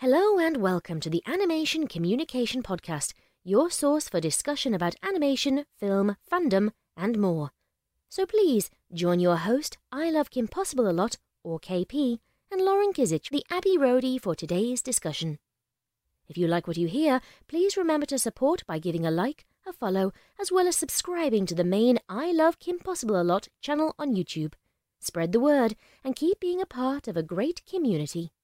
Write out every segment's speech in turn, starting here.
Hello and welcome to the Animation Communication Podcast, your source for discussion about animation, film, fandom, and more. So please join your host, I Love Kim Possible a Lot, or KP, and Lauren Kizich, the Abbey Roadie, for today's discussion. If you like what you hear, please remember to support by giving a like, a follow, as well as subscribing to the main I Love Kim Possible a Lot channel on YouTube. Spread the word and keep being a part of a great community.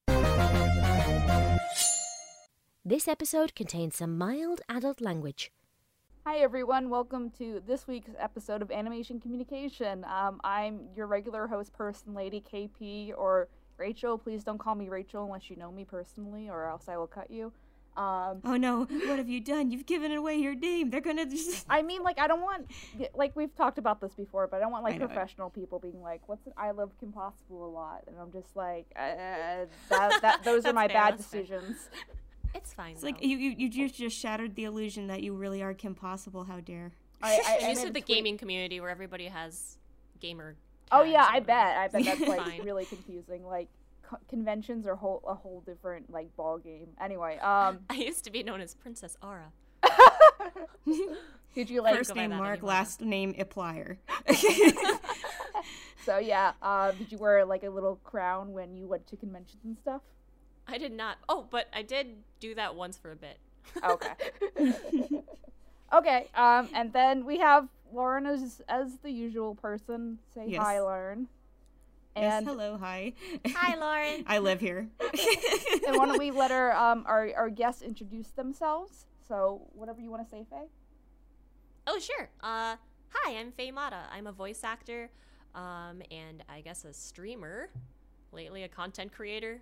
This episode contains some mild adult language. Hi everyone, welcome to this week's episode of Animation Communication. Um, I'm your regular host person, Lady KP or Rachel. Please don't call me Rachel unless you know me personally, or else I will cut you. Um, Oh no, what have you done? You've given away your name. They're gonna just. I mean, like, I don't want, like, we've talked about this before, but I don't want, like, I know. professional people being like, what's an I Love Kim Possible a lot? And I'm just like, uh, that, that, those are my fair, bad that's fair. decisions. It's fine. It's like you, you, you just, just shattered the illusion that you really are Kim Possible. How dare? I, I, I'm used to the tweet- gaming community where everybody has gamer. Oh yeah, I bet. I bet that's like Fine. really confusing. Like co- conventions are whole a whole different like ball game. Anyway, um, I used to be known as Princess Aura. did you like? First go by name Mark, anymore. last name Applier. So yeah, uh, did you wear like a little crown when you went to conventions and stuff? I did not. Oh, but I did do that once for a bit. Okay. okay. Um, and then we have Lauren as as the usual person. Say Yes. hi, Lauren. yes, hello, hi. Hi, Lauren. I live here. and why don't we let our um our our guests introduce themselves? So whatever you want to say, Faye. Oh, sure. Uh, hi, I'm Faye Mata. I'm a voice actor, um, and I guess a streamer. Lately, a content creator.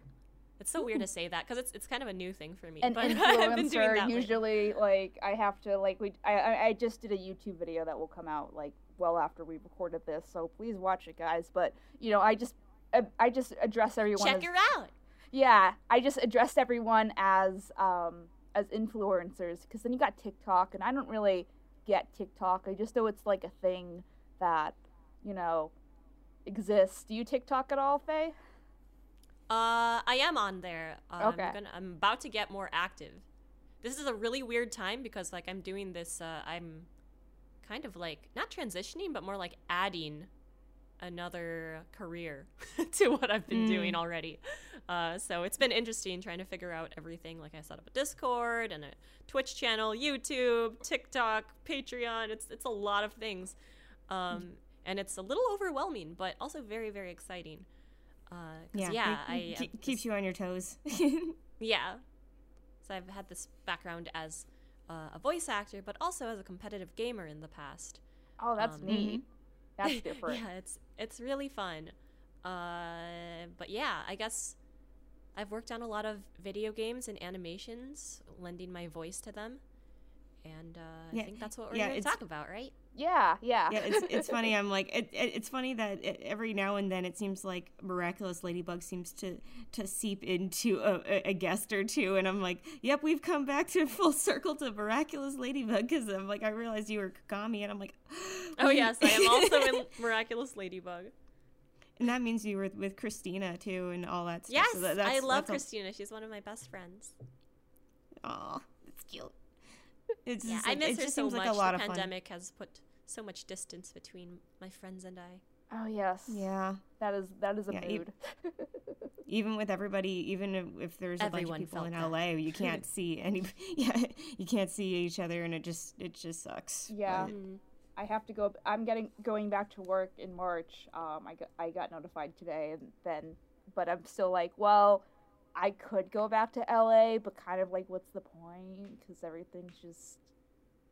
It's so weird to say that because it's it's kind of a new thing for me. an but I've been doing influencer usually like i have to like we I, I i just did a youtube video that will come out like well after we recorded this so please watch it guys. But you know i just I, I just address everyone Check as, her out. yeah i just addressed everyone as um as influencers because then you got tiktok and i don't really get tiktok. I just know it's like a thing that you know exists. Do you tiktok at all faye Uh, I am on there. Um, Okay. I'm, gonna, I'm about to get more active. This is a really weird time because like I'm doing this. Uh, I'm kind of like not transitioning, but more like adding another career to what I've been doing already. Uh, so it's been interesting trying to figure out everything. Like I set up a Discord and a Twitch channel, YouTube, TikTok, Patreon. It's it's a lot of things, um, and it's a little overwhelming, but also very very exciting. Uh, 'cause, yeah, keep- I keep- have keeps this- you on your toes. yeah. So I've had this background as uh, a voice actor, but also as a competitive gamer in the past. oh that's Um, neat that's different yeah, it's it's really fun. Uh, but yeah, I guess I've worked on a lot of video games and animations, lending my voice to them, and uh, Yeah, I think that's what we're yeah, going to talk about, right? yeah yeah yeah, it's it's funny. I'm like, it, it, it's funny that it, every now and then it seems like miraculous ladybug seems to to seep into a, a, a guest or two, and I'm like, yep, we've come back to full circle to miraculous ladybug because I'm like, I realized you were Kagami, and I'm like, Oh yes, I am also in Miraculous Ladybug. and that means you were with Cristina too, and all that stuff. Yes, so that, I love that's a- Cristina. She's one of my best friends. Aw, that's cute. It's Yeah, just I miss it her just so seems much. like a lot the of fun. pandemic has put so much distance between my friends and I. oh yes Yeah, That is that is a Yeah, you- mood. even with everybody, even if, if there's a Everyone bunch of people in felt that. LA, you can't see any. Yeah, you can't see each other, and it just it just sucks. Yeah. But- I have to go. I'm getting going back to work in March. Um, I got I got notified today, and then, but I'm still like, well, I could go back to LA, but kind of like, what's the point? Because everything's just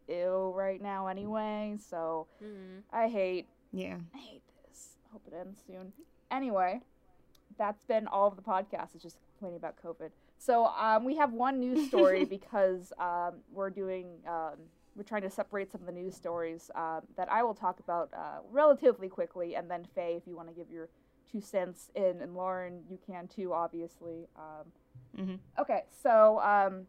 ill right now anyway. So Mm. I hate yeah. I hate this. Hope it ends soon. Anyway, that's been all of the podcast. It's just complaining about COVID. So um, we have one news story because um, we're doing um, we're trying to separate some of the news stories um, that I will talk about uh, relatively quickly, and then Faye, if you want to give your two cents in, and Lauren, you can too, obviously. Um, hmm Okay, so um,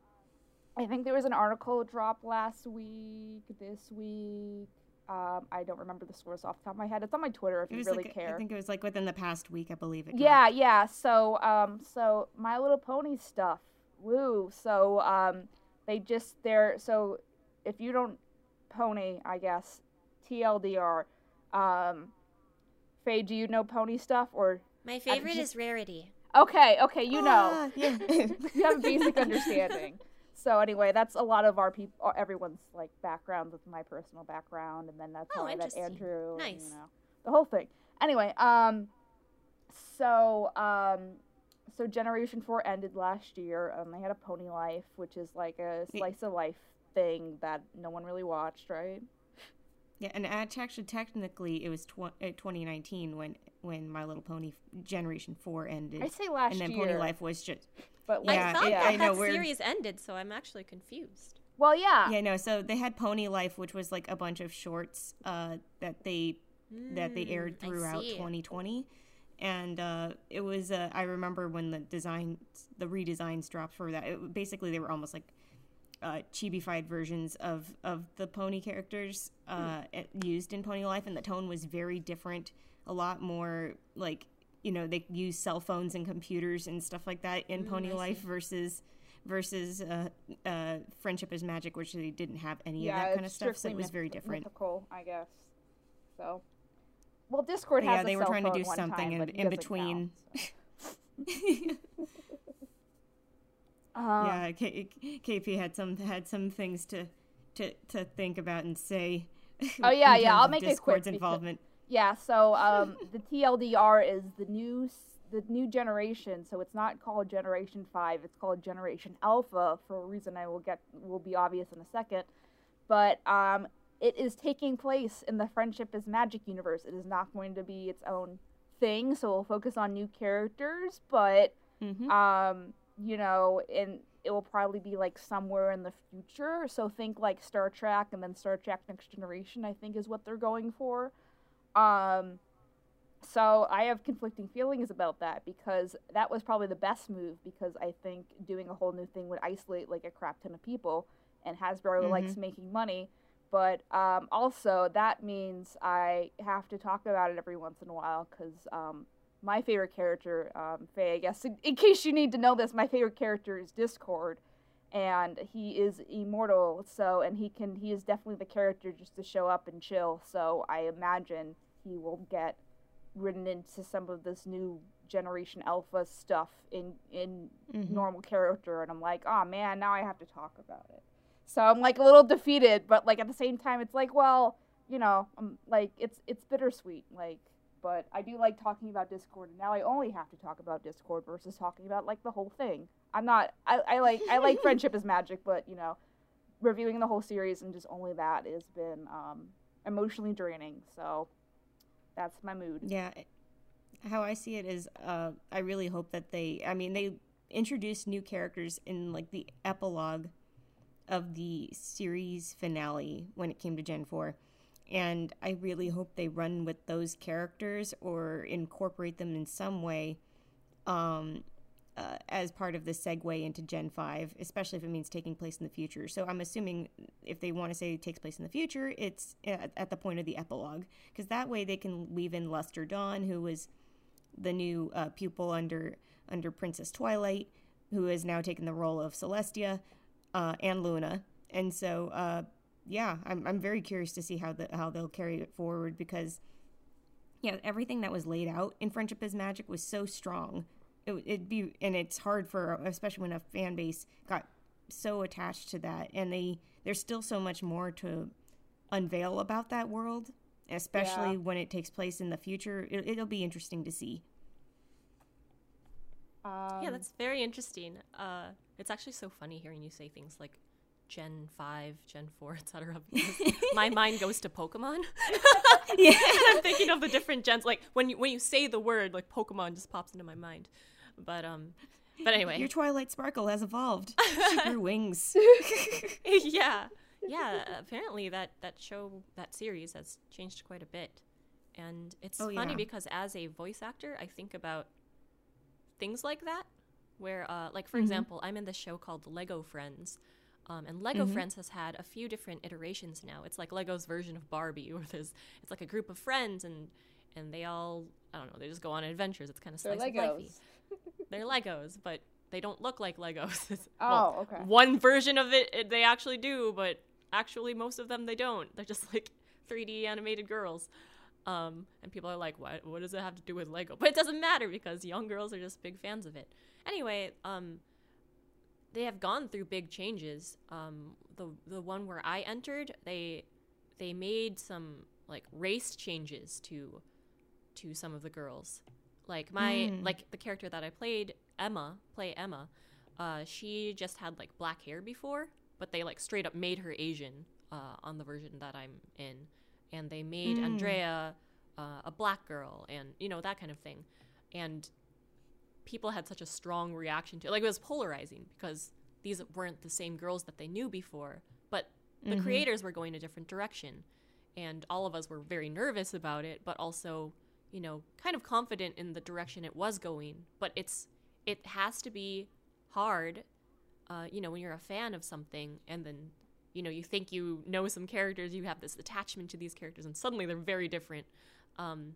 I think there was an article dropped last week, this week. Um, I don't remember the source off the top of my head. It's on my Twitter if you really like care. I think it was like within the past week, I believe it. yeah, yeah. So, um, so My Little Pony stuff woo. So um, they just they're so if you don't pony, I guess TLDR. Um, Faye, do you know pony stuff or? My favorite just- is Rarity. Okay, okay, you know. Ah, yeah. you have a basic understanding. So anyway, that's a lot of our people, everyone's like background with my personal background, and then that's Oh, how I met interesting. Andrew. and, you know, the whole thing. Anyway, um, so um, so Generation Four ended last year. Um, they had a Pony Life, which is like a slice of life thing that no one really watched, right? Yeah, and actually, technically, it was tw- uh, 2019 when when My Little Pony Generation Four ended, I say last year, and then year, Pony Life was just but I thought yeah, that I know, that series ended, so I'm actually confused. well, yeah, yeah no. So they had Pony Life, which was like a bunch of shorts uh, that they that they aired Mm, throughout 2020, and uh, it was uh, I remember when the design the redesigns dropped for that. It, basically, they were almost like uh, chibified versions of of the pony characters uh, it- used in Pony Life, and the tone was very different. A lot more like you know they use cell phones and computers and stuff like that in Pony I Life see. versus versus uh, uh, Friendship is Magic, which they didn't have any yeah, of that kind of stuff. So it was myth- very different. Mythical, I guess. So, well, Discord has yeah, a they were trying to do something time, in- in between. count, so. Um, yeah, K- KP had some had some things to to to think about and say. Oh, yeah, yeah, I'll make it quick Discord's because- involvement. Yeah, so um, the TLDR is the new the new generation. So it's not called Generation Five; it's called Generation Alpha for a reason I will get will be obvious in a second. But um, it is taking place in the Friendship is Magic universe. It is not going to be its own thing, so we'll focus on new characters. But hmm um, you know, and it will probably be like somewhere in the future. So think like Star Trek and then Star Trek Next Generation, I think is what they're going for. Um, so I have conflicting feelings about that because that was probably the best move because I think doing a whole new thing would isolate like a crap ton of people and Hasbro likes making money. But um, also that means I have to talk about it every once in a while because um, my favorite character, um, Faye, I guess, in, in case you need to know this, my favorite character is Discord, and he is immortal. So, and he can, he is definitely the character just to show up and chill. So, I imagine he will get written into some of this new generation alpha stuff in in Mhm. normal character, and I'm like, oh man, now I have to talk about it. So I'm like a little defeated, but like at the same time, it's like, well, you know, I'm like it's it's bittersweet, like. But I do like talking about Discord, and now I only have to talk about Discord versus talking about like the whole thing. I'm not. I, I like I like friendship is magic, but you know, reviewing the whole series and just only that has been um, emotionally draining. So that's my mood. Yeah, how I see it is, uh, I really hope that they. I mean, they introduced new characters in like the epilogue of the series finale when it came to Gen Four, and I really hope they run with those characters or incorporate them in some way. Um, uh, as part of the segue into Gen 5, especially if it means taking place in the future. So I'm assuming if they want to say it takes place in the future, it's at, at the point of the epilogue, because that way they can weave in Luster Dawn, who was the new uh, pupil under under Princess Twilight, who has now taken the role of Celestia, uh, and Luna. And so, uh, yeah, I'm, I'm very curious to see how the how they'll carry it forward because, yeah, everything that was laid out in Friendship is Magic was so strong it, it'd be and it's hard for especially when a fan base got so attached to that and they there's still so much more to unveil about that world especially Yeah. when it takes place in the future it, it'll be interesting to see Um, yeah, that's very interesting. Uh, it's actually so funny hearing you say things like Gen 5, Gen 4, etc. my mind goes to Pokemon. yeah I'm thinking of the different gens. Like when you, when you say the word, like Pokemon just pops into my mind. But um, but anyway, your twilight sparkle has evolved she grew wings yeah, yeah. Apparently that that show that series has changed quite a bit, and it's Oh, funny yeah. because as a voice actor, I think about things like that, where uh, like for Mhm. example, I'm in this show called Lego Friends. Um, and Lego Mhm. Friends has had a few different iterations now. It's like Lego's version of Barbie, where there's it's like a group of friends and and they all I don't know they just go on adventures. It's kind of they're slice lifey. Legos. They're Legos, but they don't look like Legos. Oh, okay. One version of it, it they actually do, but actually most of them they don't. They're just like 3D animated girls. Um, and people are like, what, what does it have to do with Lego? But it doesn't matter because young girls are just big fans of it. Anyway, um, they have gone through big changes. Um, the the one where I entered, they they made some like race changes to to some of the girls. Like my like the character that I played, Emma, play Emma. Uh, she just had like black hair before, but they like straight up made her Asian uh, on the version that I'm in, and they made Andrea uh, a black girl, and you know that kind of thing, and people had such a strong reaction to it. Like it was polarizing because these weren't the same girls that they knew before, but the creators were going a different direction. And all of us were very nervous about it, but also, you know, kind of confident in the direction it was going. But it's it has to be hard, uh, you know, when you're a fan of something and then you know you think you know some characters, you have this attachment to these characters, and suddenly they're very different. Um,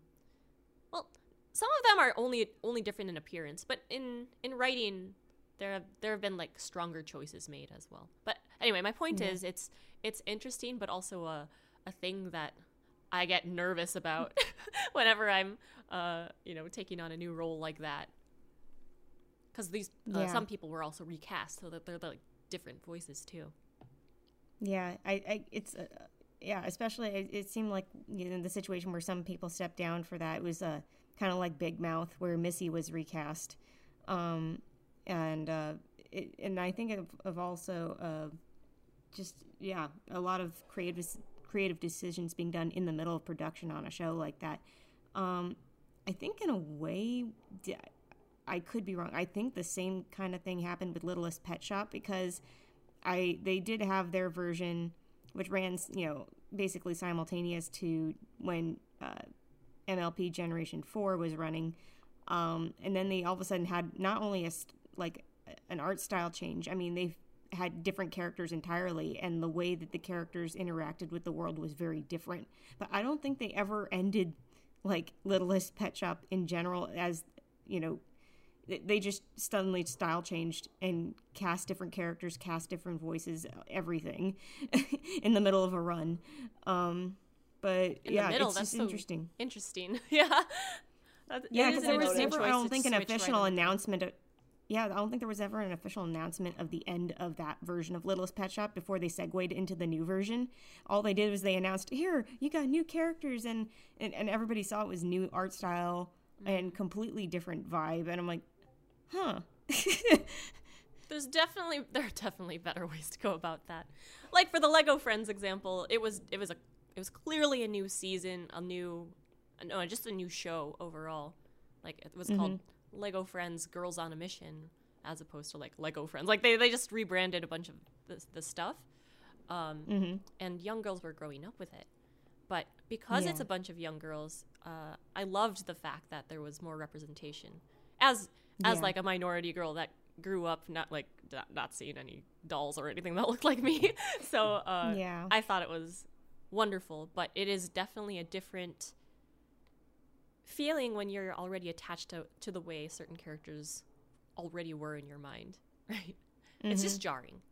well, some of them are only only different in appearance, but in in writing, there have there have been like stronger choices made as well. But anyway, my point is, it's it's interesting, but also a a thing that I get nervous about whenever I'm uh you know taking on a new role like that. Because these uh, Yeah. some people were also recast, so that they're like different voices too. Yeah, I, I it's uh, yeah, especially it, it seemed like you know the situation where some people stepped down for that it was uh, kind of like Big Mouth, where Missy was recast, um, and uh, it, and I think of, of also uh, just yeah, a lot of creative creative decisions being done in the middle of production on a show like that. Um, I think in a way, I could be wrong. I think the same kind of thing happened with Littlest Pet Shop because I they did have their version, which ran you know basically simultaneous to when uh, MLP Generation Four was running, um, and then they all of a sudden had not only a like an art style change. I mean they had different characters entirely, and the way that the characters interacted with the world was very different. But I don't think they ever ended like Littlest Pet Shop in general as you know they- they just suddenly style changed and cast different characters, cast different voices, everything in the middle of a run. Um, but In yeah, the middle, it's that's just so interesting. Interesting, yeah. Yeah, because there was never, I don't think, an switch right official announcement. Of, yeah, I don't think there was ever an official announcement of the end of that version of Littlest Pet Shop before they segued into the new version. All they did was they announced, "Here, you got new characters," and and, and everybody saw it was new art style mm-hmm. and completely different vibe. And I'm like, huh. There's definitely there are definitely better ways to go about that. Like for the Lego Friends example, it was it was a it was clearly a new season, a new no, just a new show overall. Like it was called Lego Friends Girls on a Mission as opposed to like Lego Friends. Like they they just rebranded a bunch of the, the stuff. Um, and young girls were growing up with it. But because it's a bunch of young girls, uh, I loved the fact that there was more representation. As as Yeah. like a minority girl that grew up not like not, not seeing any dolls or anything that looked like me, so uh, Yeah. I thought it was wonderful. But it is definitely a different feeling when you're already attached to to the way certain characters already were in your mind, right? It's just jarring.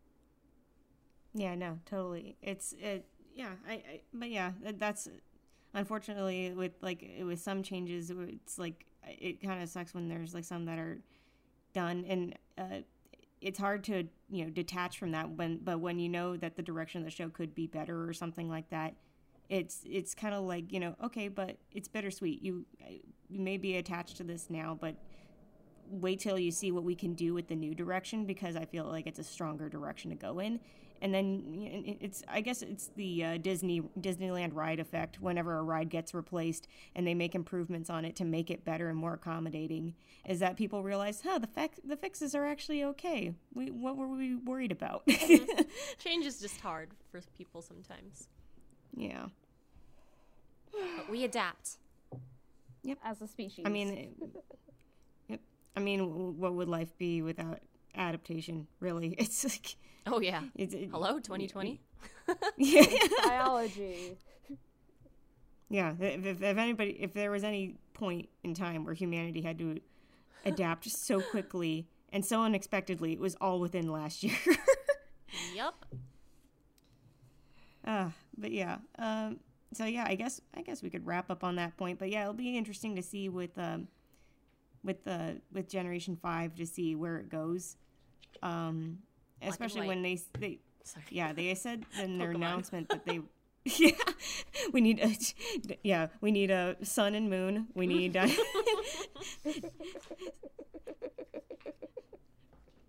Yeah, no, totally. It's it. Yeah, I. I but yeah, that's unfortunately with like with some changes. It's like it kind of sucks when there's like some that are done, and uh, it's hard to you know detach from that. When but when you know that the direction of the show could be better or something like that, it's it's kind of like you know okay, but it's bittersweet. You you may be attached to this now, but wait till you see what we can do with the new direction because I feel like it's a stronger direction to go in. And then it's I guess it's the uh, Disney Disneyland ride effect. Whenever a ride gets replaced and they make improvements on it to make it better and more accommodating, is that people realize, huh, the fex- the fixes are actually okay. We what were we worried about? Change is just hard for people sometimes, yeah, but we adapt. Yep, as a species. I mean, it- yep. I mean, what would life be without adaptation? Really, it's like Oh yeah. it's, it, Hello, 2020. yeah. biology. Yeah, if, if, if anybody, if there was any point in time where humanity had to adapt so quickly and so unexpectedly, it was all within last year. yep. uh, but yeah, um, so yeah, I guess I guess we could wrap up on that point. But yeah, it'll be interesting to see with um, with the with Generation Five to see where it goes, um, especially when they they Sorry. yeah they said in their Pokemon. announcement that they. Yeah, we need a yeah we need a sun and moon. We need uh,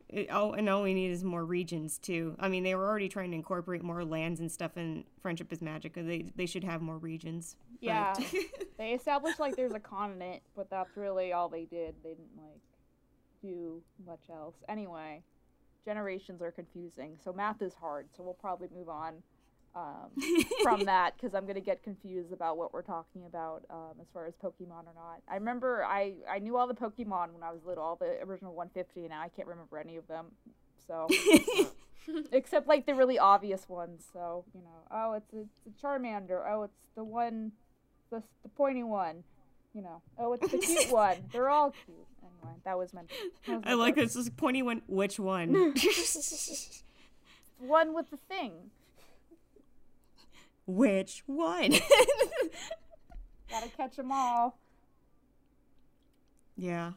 It- oh, and all we need is more regions too. I mean, they were already trying to incorporate more lands and stuff in Friendship is Magic. They they should have more regions. Yeah. they established like there's a continent, but that's really all they did. They didn't like do much else. Anyway, generations are confusing, so math is hard. So we'll probably move on um, from that because I'm gonna get confused about what we're talking about um, as far as Pokemon or not. I remember I I knew all the Pokemon when I was little, all the original 150, and now I can't remember any of them. So except like the really obvious ones. So you know, oh, it's a, it's a Charmander. Oh, it's the one, the the pointy one. You know, oh, it's the cute one. They're all cute. Anyway, that was meant. That was I like this. This pointy one. Which one? one with the thing. Which one? Gotta catch them all. yeah.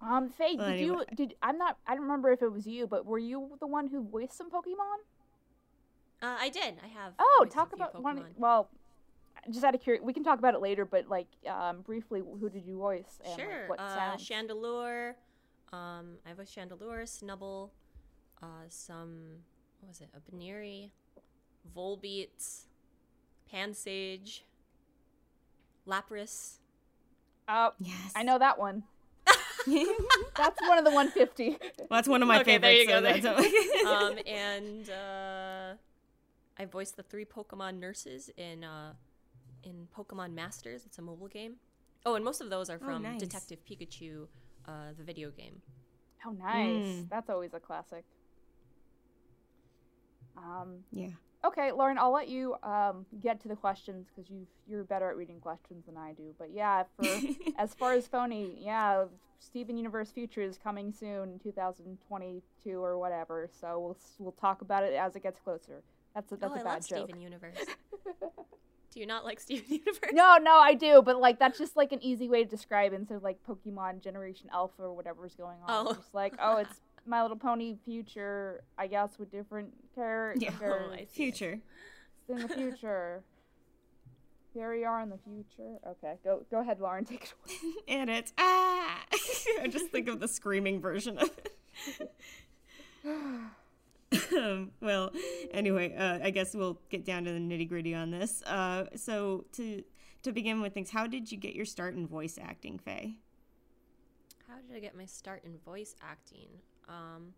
Um, Faye, Well, did you did I'm not I don't remember if it was you, but were you the one who voiced some Pokemon? Uh, I did. I have. Oh, talk few about one. Well, just out of curiosity, we can talk about it later. But like, um, briefly, who did you voice? And, like, Sure. what uh, sounds? Chandelure. Um, I have a Chandelure, Snubbull, uh, some what was it? A Baneri, Volbeat, Pansage, Lapras. Oh, Yes. I know that one. That's one of the 150. Well, that's one of my Okay, there favorites. you go, so there that's- um, and uh, I voiced the three Pokemon nurses in uh, in Pokemon Masters. It's a mobile game. Oh, and most of those are Oh, from nice. Detective Pikachu, uh, the video game. Oh, nice. Mm. That's always a classic. Um, yeah. okay, Lauren, I'll let you um, get to the questions because you you're better at reading questions than I do. But yeah, for as far as phony, yeah, Steven Universe Future is coming soon, 2022 or whatever. So we'll we'll talk about it as it gets closer. That's a, that's oh, a I bad love joke. Steven Universe. Do you not like Steven Universe? No, no, I do, but like that's just like an easy way to describe it instead of like Pokemon Generation Alpha or whatever's going on. Oh. It's just like, oh, it's My Little Pony future, I guess, with different characters. Yeah. Oh, I see. Future. in the future. Here we are in the future. Okay, go go ahead, Lauren. Take it away. and it's ah. I just think of the screaming version of it. Um, well, anyway, uh, I guess we'll get down to the nitty gritty on this. Uh, so to to begin with things, how did you get your start in voice acting, Faye? How did I get my start in voice acting? Um,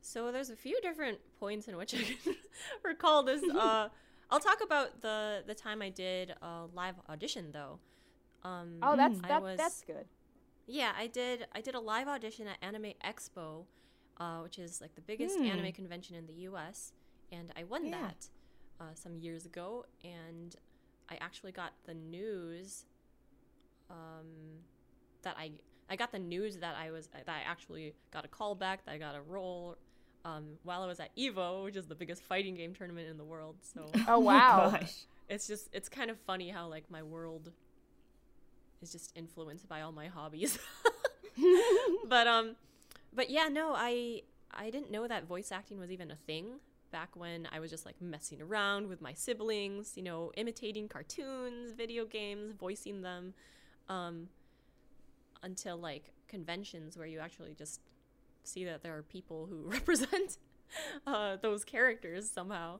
so there's a few different points in which I can recall this. Uh, I'll talk about the the time I did a live audition though. Um, Oh, that's that, was- that's good. Yeah, I did. I did a live audition at Anime Expo, uh, which is like the biggest Hmm. anime convention in the U.S., and I won Yeah. that uh, some years ago. And I actually got the news um, that I I got the news that I was that I actually got a call back that I got a role um, while I was at Evo, which is the biggest fighting game tournament in the world. So Oh wow. Gosh. it's just it's kind of funny how like my world is just influenced by all my hobbies but um but yeah no i i didn't know that voice acting was even a thing back when i was just like messing around with my siblings you know imitating cartoons video games voicing them um until like conventions where you actually just see that there are people who represent uh, those characters somehow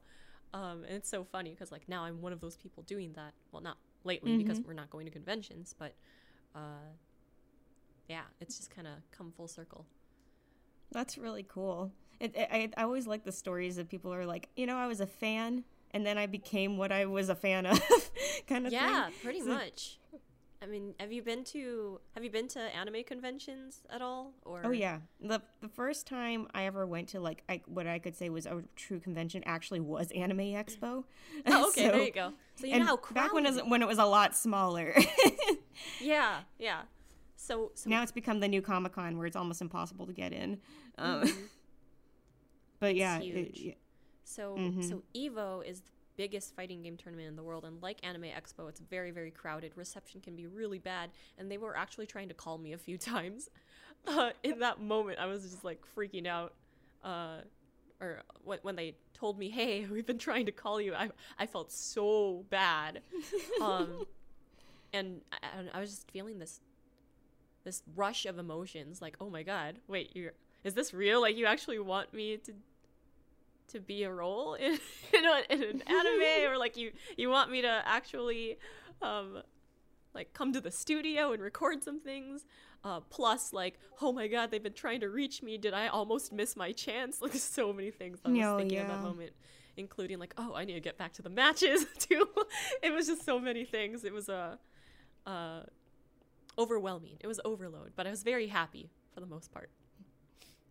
um, and it's so funny because like now I'm one of those people doing that. Well, not lately because we're not going to conventions, but uh, yeah, it's just kind of come full circle. That's really cool. It, it, I, I always like the stories that people are like, you know, I was a fan, and then I became what I was a fan of, kind of Yeah, thing. pretty So- much. I mean, have you been to have you been to anime conventions at all? Or Oh yeah, the the first time I ever went to like I, what I could say was a true convention actually was Anime Expo. Oh, okay, So- there you go. So you know how back when it crowded was, when it was a lot smaller. Yeah, yeah. So, so now it's become the new Comic Con where it's almost impossible to get in. Um, but yeah, it- yeah. So Mhm. so Evo is the biggest fighting game tournament in the world and like Anime Expo it's very very crowded. Reception can be really bad and they were actually trying to call me a few times. Uh, in that moment I was just like freaking out. Uh, or when, when they told me, "Hey, we've been trying to call you." I I felt so bad. Um and I, I- I was just feeling this this rush of emotions like, "Oh my god, wait, you're is this real? Like you actually want me to to be a role in in, a, in an anime? Or like you you want me to actually um like come to the studio and record some things? Uh plus like oh my god they've been trying to reach me. Did i almost miss my chance? Like so many things i was No, thinking in that moment including like oh i need to get back to the matches too. It was just so many things. It was a uh, uh overwhelming it was overload but i was very happy for the most part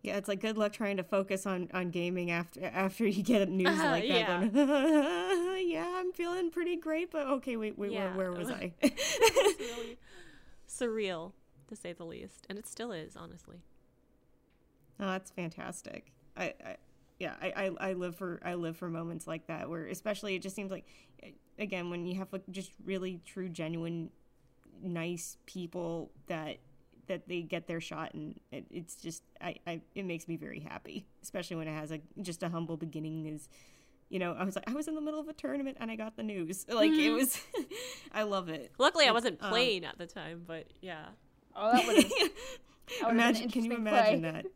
Yeah, it's like good luck trying to focus on on gaming after after you get news Uh, like that. yeah. Going, yeah, I'm feeling pretty great, but okay, wait, wait, Yeah. where, where was I? it's really surreal to say the least and it still is honestly oh, that's fantastic. I, I yeah, I, I I live for I live for moments like that where especially it just seems like again when you have like just really true genuine nice people that that they get their shot and it, it's just I, I it makes me very happy especially when it has a just a humble beginning is you know i was like i was in the middle of a tournament and i got the news. Like it was i love it. Luckily i wasn't um, playing at the time but yeah. Oh, that would have imagine can you imagine play. that?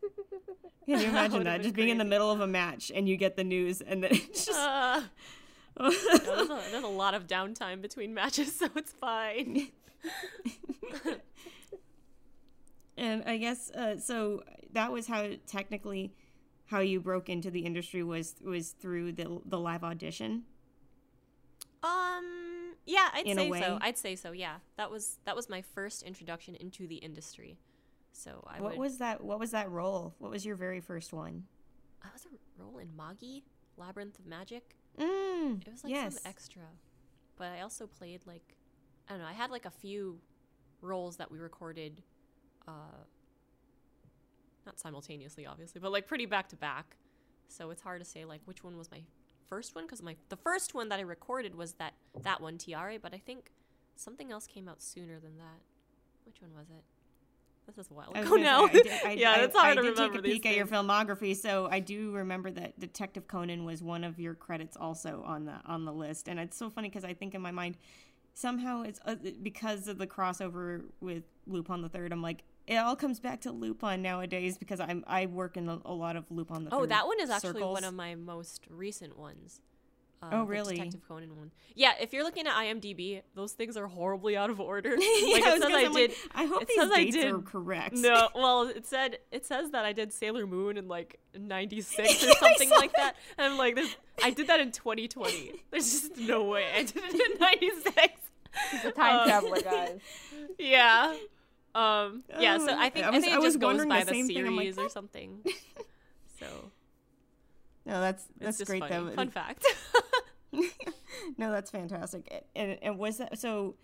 Can you imagine would've that? been just being in the middle of a match and you get the news and then it's just uh, no, there's, a, there's a lot of downtime between matches so it's fine And I guess uh, so. That was how technically how you broke into the industry was was through the the live audition. um yeah i'd In say so i'd say so yeah that was that was my first introduction into the industry so i what would was that? What was that role? What was your very first one? i was a role in magi labyrinth of magic Mm, It was like yes. some extra. But I also played like I don't know, I had like a few roles that we recorded uh not simultaneously obviously, but like pretty back to back. So it's hard to say like which one was my first one cuz my the first one that I recorded was that that one Tiare, but I think something else came out sooner than that. Which one was it? This is a while I ago now. say, I did- I- yeah, I- it's hard I to did take a peek at your filmography, so I do remember that Detective Conan was one of your credits also on the on the list, and it's so funny because I think in my mind somehow it's uh, because of the crossover with Lupin the Third. I'm like, it all comes back to Lupin nowadays because I'm I work in a, a lot of Lupin the Third. Oh, that one is actually circles. one of my most recent ones. Uh, Oh, the really? Detective Conan one. Yeah, if you're looking at IMDb, those things are horribly out of order. Like Yeah, it I says I I'm did. like, I hope it these says I dates did- are correct. No, well, it said it says that I did Sailor Moon in like '96 or something like that. And I'm like, I did that in 2020. There's just no way I did it in '96. He's a time Um, traveler, guys. Yeah. Um. Yeah. So Um, I think I I, was- think I it was just goes by the the, same thing. Like, series or something. So no, that's that's great funny. though. Fun fact. no, that's fantastic. And and was that so?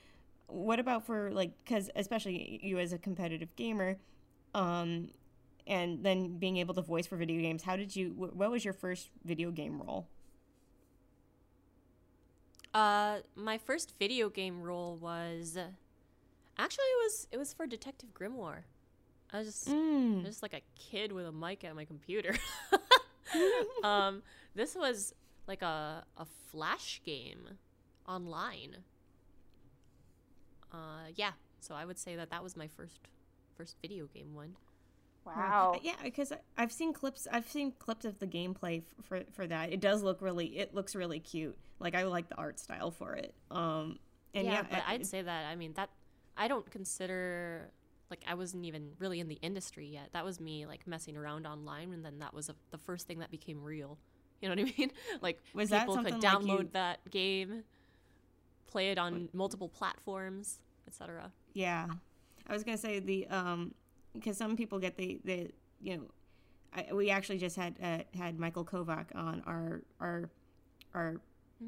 What about for like because especially you as a competitive gamer, um, and then being able to voice for video games. How did you? What was your first video game role? Uh, my first video game role was actually it was it was for Detective Grimoire. I was just I Mm. was just like a kid with a mic at my computer. um, this was like a a flash game online. Uh, yeah. So I would say that that was my first first video game one. Wow. Yeah, because I've seen clips. I've seen clips of the gameplay for for that. It does look really. It looks really cute. Like I like the art style for it. Um, and yeah, yeah, but I- I'd say that I mean that I don't consider like I wasn't even really in the industry yet. That was me like messing around online, and then that was a, the first thing that became real. You know what I mean? Like Was people could something like download you- that game, play it on multiple platforms, etc. Yeah, I was gonna say the um because some people get the the you know I, we actually just had uh, had Michael Kovac on our our our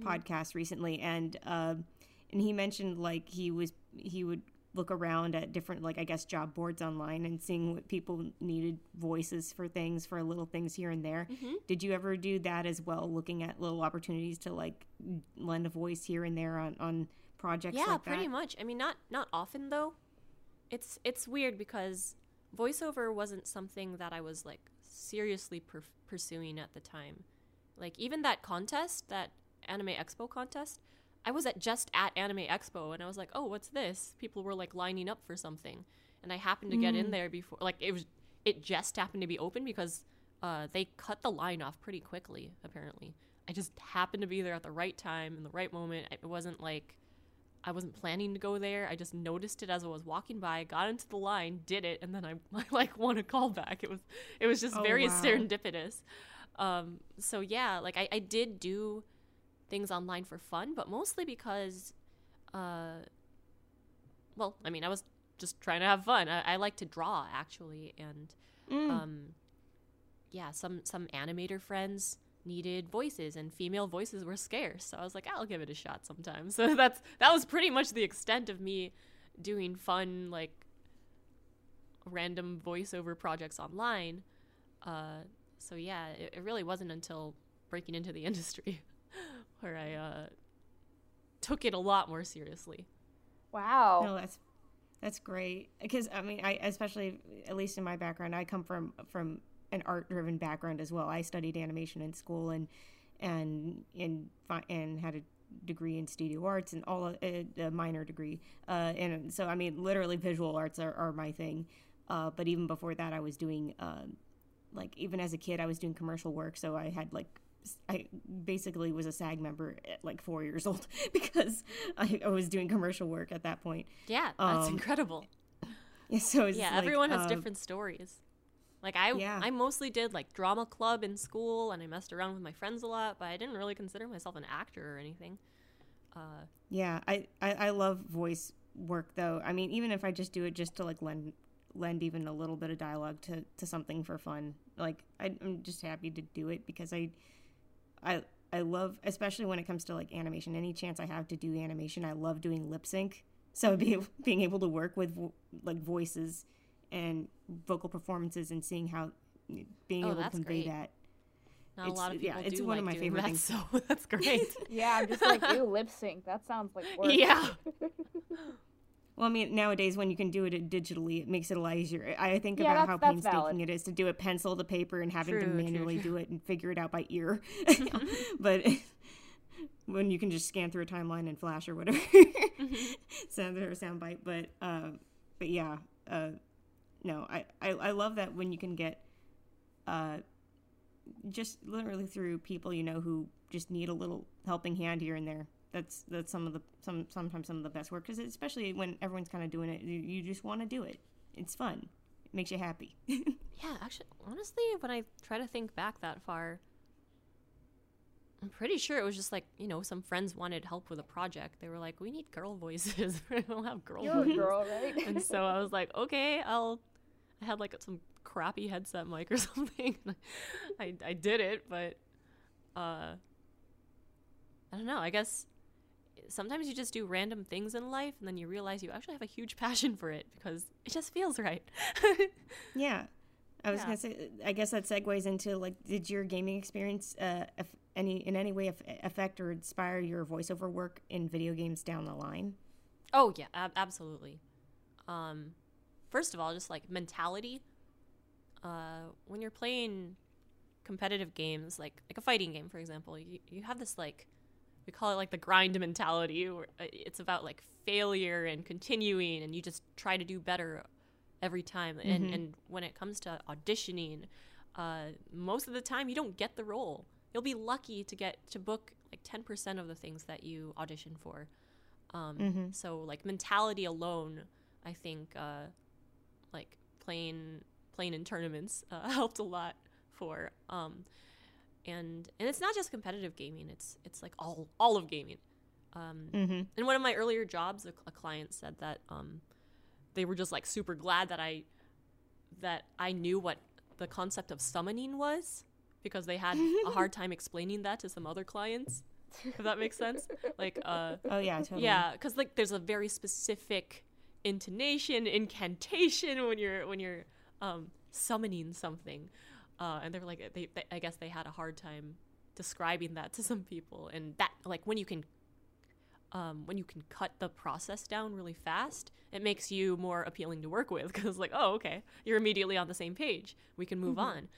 podcast recently and um and he mentioned like he was he would look around at different like I guess job boards online and seeing what people needed voices for things for little things here and there. Mm-hmm. Did you ever do that as well, looking at little opportunities to like lend a voice here and there on on projects? yeah like pretty much i mean not not often though it's it's weird because voiceover wasn't something that i was like seriously per- pursuing at the time like even that contest that anime expo contest i was at just at anime expo and i was like oh what's this people were like lining up for something and i happened to get in there before like it was it just happened to be open because uh, they cut the line off pretty quickly apparently i just happened to be there at the right time in the right moment it wasn't like I wasn't planning to go there. I just noticed it as I was walking by, got into the line, did it, and then I, I like won a call back. It was it was just Oh, very wow. serendipitous. Um, so yeah, like I, I did do things online for fun, but mostly because, uh, well, I mean, I was just trying to have fun. I, I like to draw actually, and Mm. um, yeah, some some animator friends needed voices and female voices were scarce so i was like i'll give it a shot sometime so that's that was pretty much the extent of me doing fun like random voiceover projects online uh, so yeah it, it really wasn't until breaking into the industry where i uh, took it a lot more seriously Wow. No, that's that's great because I mean, I especially at least in my background, I come from from an art driven background as well. I studied animation in school and and and and had a degree in studio arts and all a, a minor degree. Uh, and so I mean, literally, visual arts are, are my thing. Uh, but even before that, I was doing um, like even as a kid, I was doing commercial work. So I had like s- I basically was a SAG member at like four years old because I, I was doing commercial work at that point. yeah that's Um, incredible Yeah, so it's yeah like, everyone has um, different stories like i Yeah. i mostly did like drama club in school and i messed around with my friends a lot but i didn't really consider myself an actor or anything uh Yeah, I, I I love voice work though. I mean, even if I just do it just to like lend lend even a little bit of dialogue to to something for fun, like I, I'm just happy to do it because I I I love, especially when it comes to like animation. Any chance I have to do animation, I love doing lip sync. So be, being able to work with vo- like voices and vocal performances and seeing how being Oh, able to convey great. that. not a It's- lot of people yeah, it's do one like of my favorite that, things. so that's great Yeah, I'm just like, ew, lip sync. That sounds like work. yeah Well, I mean, nowadays when you can do it digitally, it makes it a lot easier. I think Yeah, about how painstaking valid. it is to do it pencil to paper and having to True, true, manually true. do it and figure it out by ear. but when you can just scan through a timeline and flash or whatever, Mm-hmm. sound or soundbite. But uh, but yeah, uh, no, I, I I love that when you can get uh, just literally through people you know who just need a little helping hand here and there. That's that's some of the some sometimes some of the best work because especially when everyone's kind of doing it, you, you just want to do it. It's fun. It makes you happy. Yeah, actually, honestly, when I try to think back that far, I'm pretty sure it was just like, you know, some friends wanted help with a project. They were like, we need girl voices. we don't have girl You're a voices. girl, right? And so I was like, okay, I'll. I had like some crappy headset mic or something. I, I did it, but uh, I don't know. I guess sometimes you just do random things in life and then you realize you actually have a huge passion for it because it just feels right. yeah, I was Yeah. gonna say. I guess that segues into like, did your gaming experience uh, any in any way aff- affect or inspire your voiceover work in video games down the line? Oh yeah, ab- absolutely. Um, first of all, just like mentality. Uh, when you're playing competitive games, like like a fighting game, for example, you you have this like we call it like the grind mentality, uh, it's about like failure and continuing, and you just try to do better every time. And and when it comes to auditioning, uh, most of the time you don't get the role. You'll be lucky to get to book like ten percent of the things that you audition for. Um, So like mentality alone, I think uh, like playing playing in tournaments uh, helped a lot for. Um, and and it's not just competitive gaming; it's it's like all all of gaming. Um, Mm-hmm. in one of my earlier jobs, a, a client said that um, they were just like super glad that I that I knew what the concept of summoning was because they had a hard time explaining that to some other clients. If that makes sense, like uh, Oh yeah, totally. yeah, because like there's a very specific intonation, incantation when you're when you're um, summoning something, uh, and they're like they, they I guess they had a hard time describing that to some people, and that like when you can um, when you can cut the process down really fast, it makes you more appealing to work with because, like, oh, okay, you're immediately on the same page. We can move Mm-hmm. on.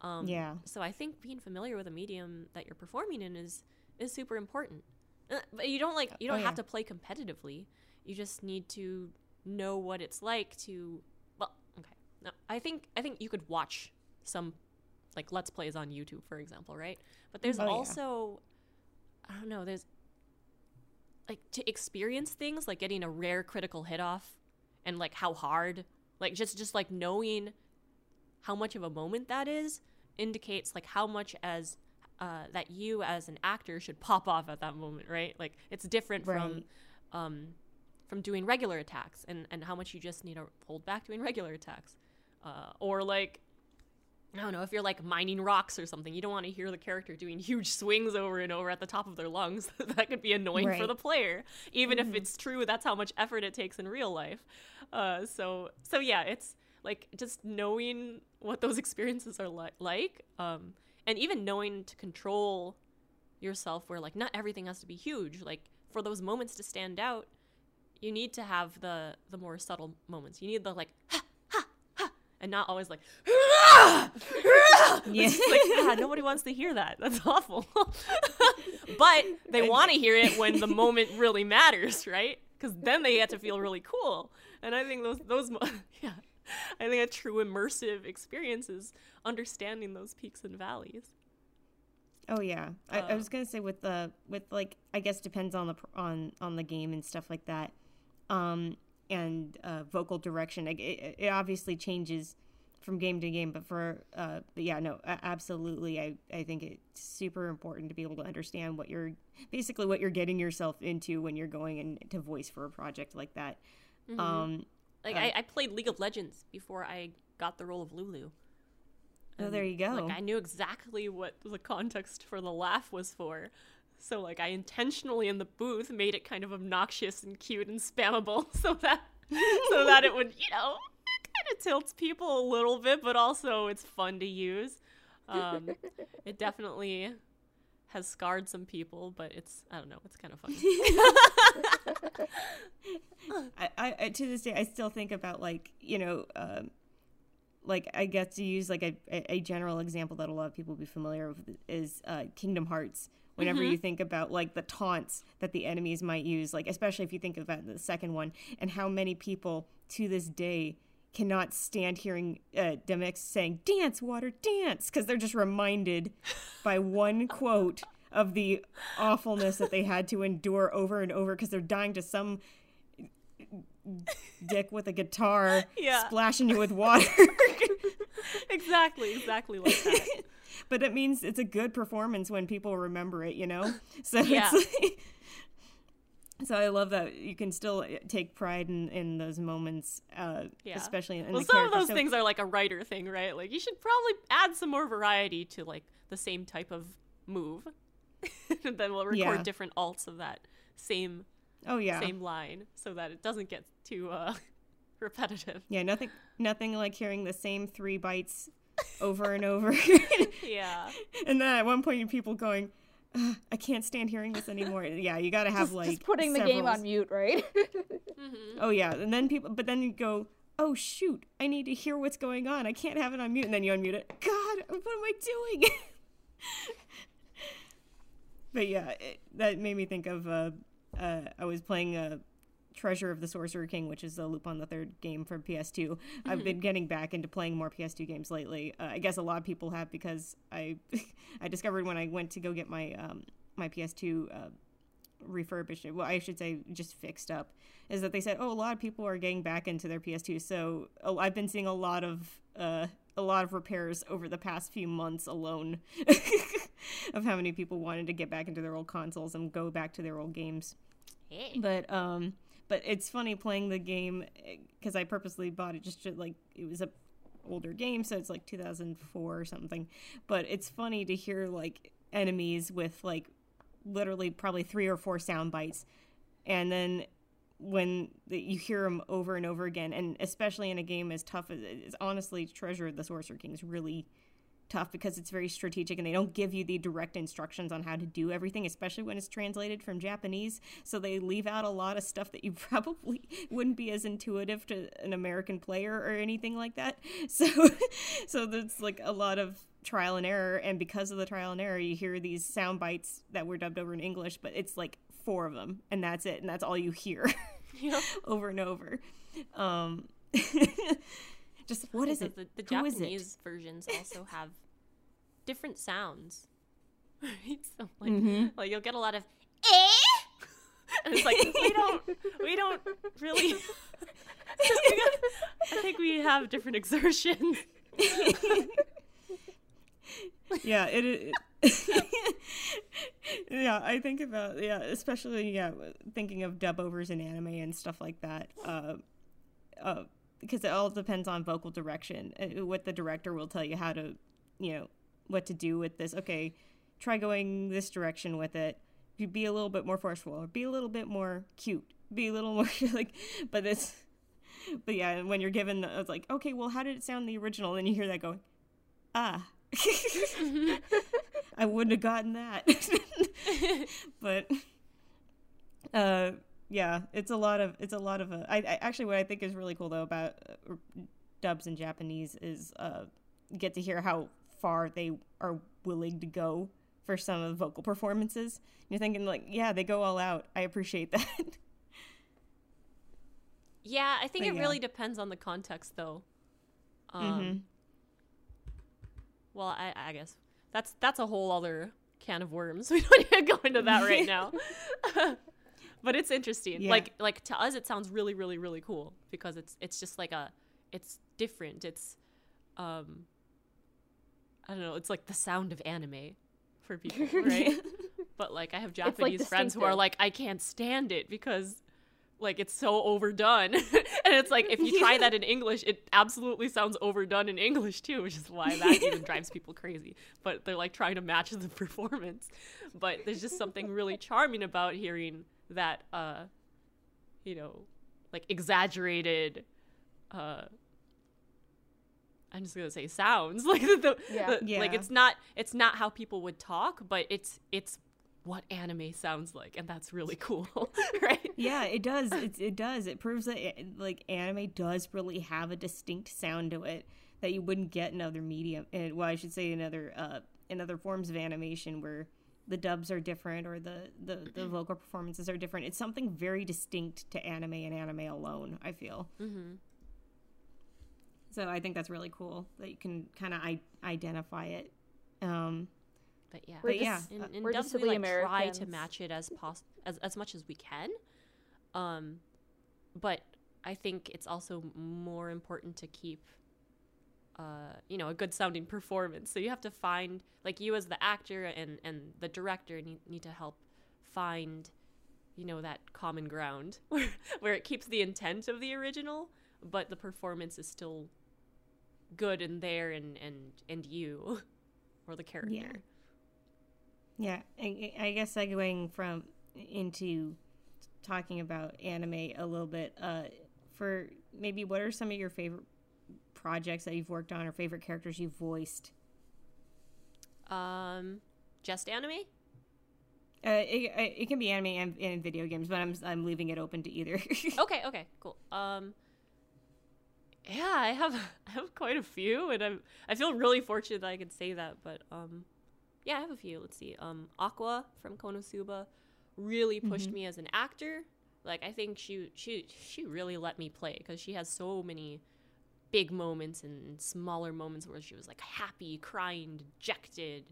Um, Yeah. So I think being familiar with a medium that you're performing in is is super important. Uh, But you don't like you Oh, don't yeah. have to play competitively. You just need to know what it's like to. Well, okay. No, I think I think you could watch some like let's plays on YouTube, for example, right? But there's Oh, yeah. also I don't know. There's like to experience things like getting a rare critical hit off and like how hard like just just like knowing how much of a moment that is indicates like how much as uh, that you as an actor should pop off at that moment right like it's different from um from doing regular attacks and and how much you just need to hold back doing regular attacks uh, or like I don't know if you're like mining rocks or something. You don't want to hear the character doing huge swings over and over at the top of their lungs. that could be annoying for the player, even if it's true. That's how much effort it takes in real life. Uh, so so yeah, it's like just knowing what those experiences are li- like, um, and even knowing to control yourself. Where like not everything has to be huge. Like for those moments to stand out, you need to have the the more subtle moments. You need the like. Ha, ha, ha, and not always like Yeah. like ah, nobody wants to hear that. That's awful. But they want to hear it when the moment really matters right? Because then they get to feel really cool. And i think those those mo- yeah. I think a true immersive experience is understanding those peaks and valleys. Oh yeah, I, I Uh, was gonna say with the with like I guess depends on the on on the game and stuff like that, um, and uh, vocal direction. It, it obviously changes from game to game, but for uh, but yeah, no, absolutely. I I think it's super important to be able to understand what you're basically what you're getting yourself into when you're going into voice for a project like that. Um, like Uh, I, I played league of legends before i got the role of lulu oh, there you go. Like I knew exactly what the context for the laugh was for. So like I intentionally in the booth made it kind of obnoxious and cute and spammable so that so that it would, you know, kind of tilts people a little bit, but also it's fun to use. Um, it definitely has scarred some people, but it's I don't know, it's kind of funny. I, I, to this day I still think about like you know um, like I guess to use like a, a, general example that a lot of people will be familiar with is uh, Kingdom Hearts. Whenever you think about like the taunts that the enemies might use, like especially if you think about the second one and how many people to this day cannot stand hearing uh, Demyx saying "dance, water, dance" because they're just reminded by one quote of the awfulness that they had to endure over and over because they're dying to some dick with a guitar Yeah. splashing you with water. exactly, exactly like that. but it means it's a good performance when people remember it, you know? So Yeah. it's like, So I love that you can still take pride in, in those moments, uh, Yeah. especially in well, the some of those So- things are like a writer thing, right? Like you should probably add some more variety to like the same type of move, and then we'll record Yeah. different alts of that same Oh yeah, same line so that it doesn't get too uh, repetitive. yeah. Nothing, nothing like hearing the same three bites over and over. Yeah, and then at one point, people going, "Ugh, "I can't stand hearing this anymore." Yeah, you got to have just, like just putting the game on mute, right? Oh yeah, and then people, but then you go, "Oh shoot, I need to hear what's going on. I can't have it on mute." And then you unmute it. God, what am I doing? but yeah, it, that made me think of. Uh, uh, I was playing uh, Treasure of the Sorcerer King, which is a Lupin the Third game from PS2. I've been getting back into playing more PS2 games lately. Uh, I guess a lot of people have because I I discovered when I went to go get my um, my PS2 uh, refurbished well i should say just fixed up is that they said oh a lot of people are getting back into their ps2 so oh, i've been seeing a lot of uh a lot of repairs over the past few months alone of how many people wanted to get back into their old consoles and go back to their old games hey. but um but it's funny playing the game because i purposely bought it just to, like it was a older game so it's like 2004 or something. But it's funny to hear like enemies with like literally probably three or four sound bites and then when the, you hear them over and over again, and especially in a game as tough as it's honestly Treasure of the Sorcerer King is really tough because it's very strategic and they don't give you the direct instructions on how to do everything, especially when it's translated from Japanese. So they leave out a lot of stuff that you probably wouldn't be as intuitive to an American player or anything like that. So so there's like a lot of trial and error and because of the trial and error you hear these sound bites that were dubbed over in English, but it's like four of them and that's it and that's all you hear Yeah. over and over. Um just what is it? The, the is it? Japanese versions also have different sounds. Right? So like, Mm-hmm. like you'll get a lot of eh, and it's like we don't we don't really. I think we have different exertions. yeah it, it yeah i think about yeah especially yeah thinking of dub overs in anime and stuff like that uh, uh, because it all depends on vocal direction uh, what the director will tell you how to you know what to do with this. Okay try going this direction with it. Be a little bit more forceful or be a little bit more cute be a little more like but it's but yeah when you're given it's like okay well how did it sound the original? And you hear that going ah. I wouldn't have gotten that. but uh yeah, it's a lot of it's a lot of uh, I, I actually what I think is really cool though about uh, dubs in Japanese is uh get to hear how far they are willing to go for some of the vocal performances. You're thinking like, yeah, they go all out. I appreciate that. Yeah, I think But it yeah. really depends on the context, though. Um, Mhm. Well, I, I guess that's that's a whole other can of worms. We don't need to go into that right now. but it's interesting. Yeah. Like like to us, it sounds really really really cool because it's it's just like a it's different. It's um I don't know. It's like the sound of anime for people, right? but like I have like, Japanese friends who are like, I can't stand it because like it's so overdone. and it's like if you try that in English, it absolutely sounds overdone in English too, which is why that even drives people crazy. But they're like trying to match the performance. But there's just something really charming about hearing that uh you know, like exaggerated uh I'm just gonna say sounds like the, Yeah. the- like it's not it's not how people would talk, but it's it's what anime sounds like, and that's really cool, right? yeah, it does. It, it does. It proves that it, like anime does really have a distinct sound to it that you wouldn't get in other medium. And well, I should say in other uh, in other forms of animation where the dubs are different or the, the the vocal performances are different. It's something very distinct to anime and anime alone. I feel. Mm-hmm. So I think that's really cool that you can kind of I- identify it. Um, But yeah, We're But yeah, just- in, in we're dubs just we silly like try to match it as pos- as as much as we can. Um, but I think it's also more important to keep, uh, you know, a good sounding performance. So you have to find like you as the actor and and the director need need to help find, you know, that common ground where where it keeps the intent of the original, but the performance is still good and there and and and you or the character. Yeah, I, I guess segueing from into talking about anime a little bit. Uh, for maybe what are some of your favorite projects that you've worked on or favorite characters you've voiced? Um, just anime? Uh, it, it can be anime and, and video games, but I'm I'm leaving it open to either. Okay, okay, cool. Um, yeah, I have I have quite a few, and I'm I feel really fortunate that I could say that. But um, yeah, I have a few. Let's see. Um, Aqua from Konosuba really pushed me as an actor. Like I think she she she really let me play because she has so many big moments and smaller moments where she was like happy, crying, dejected,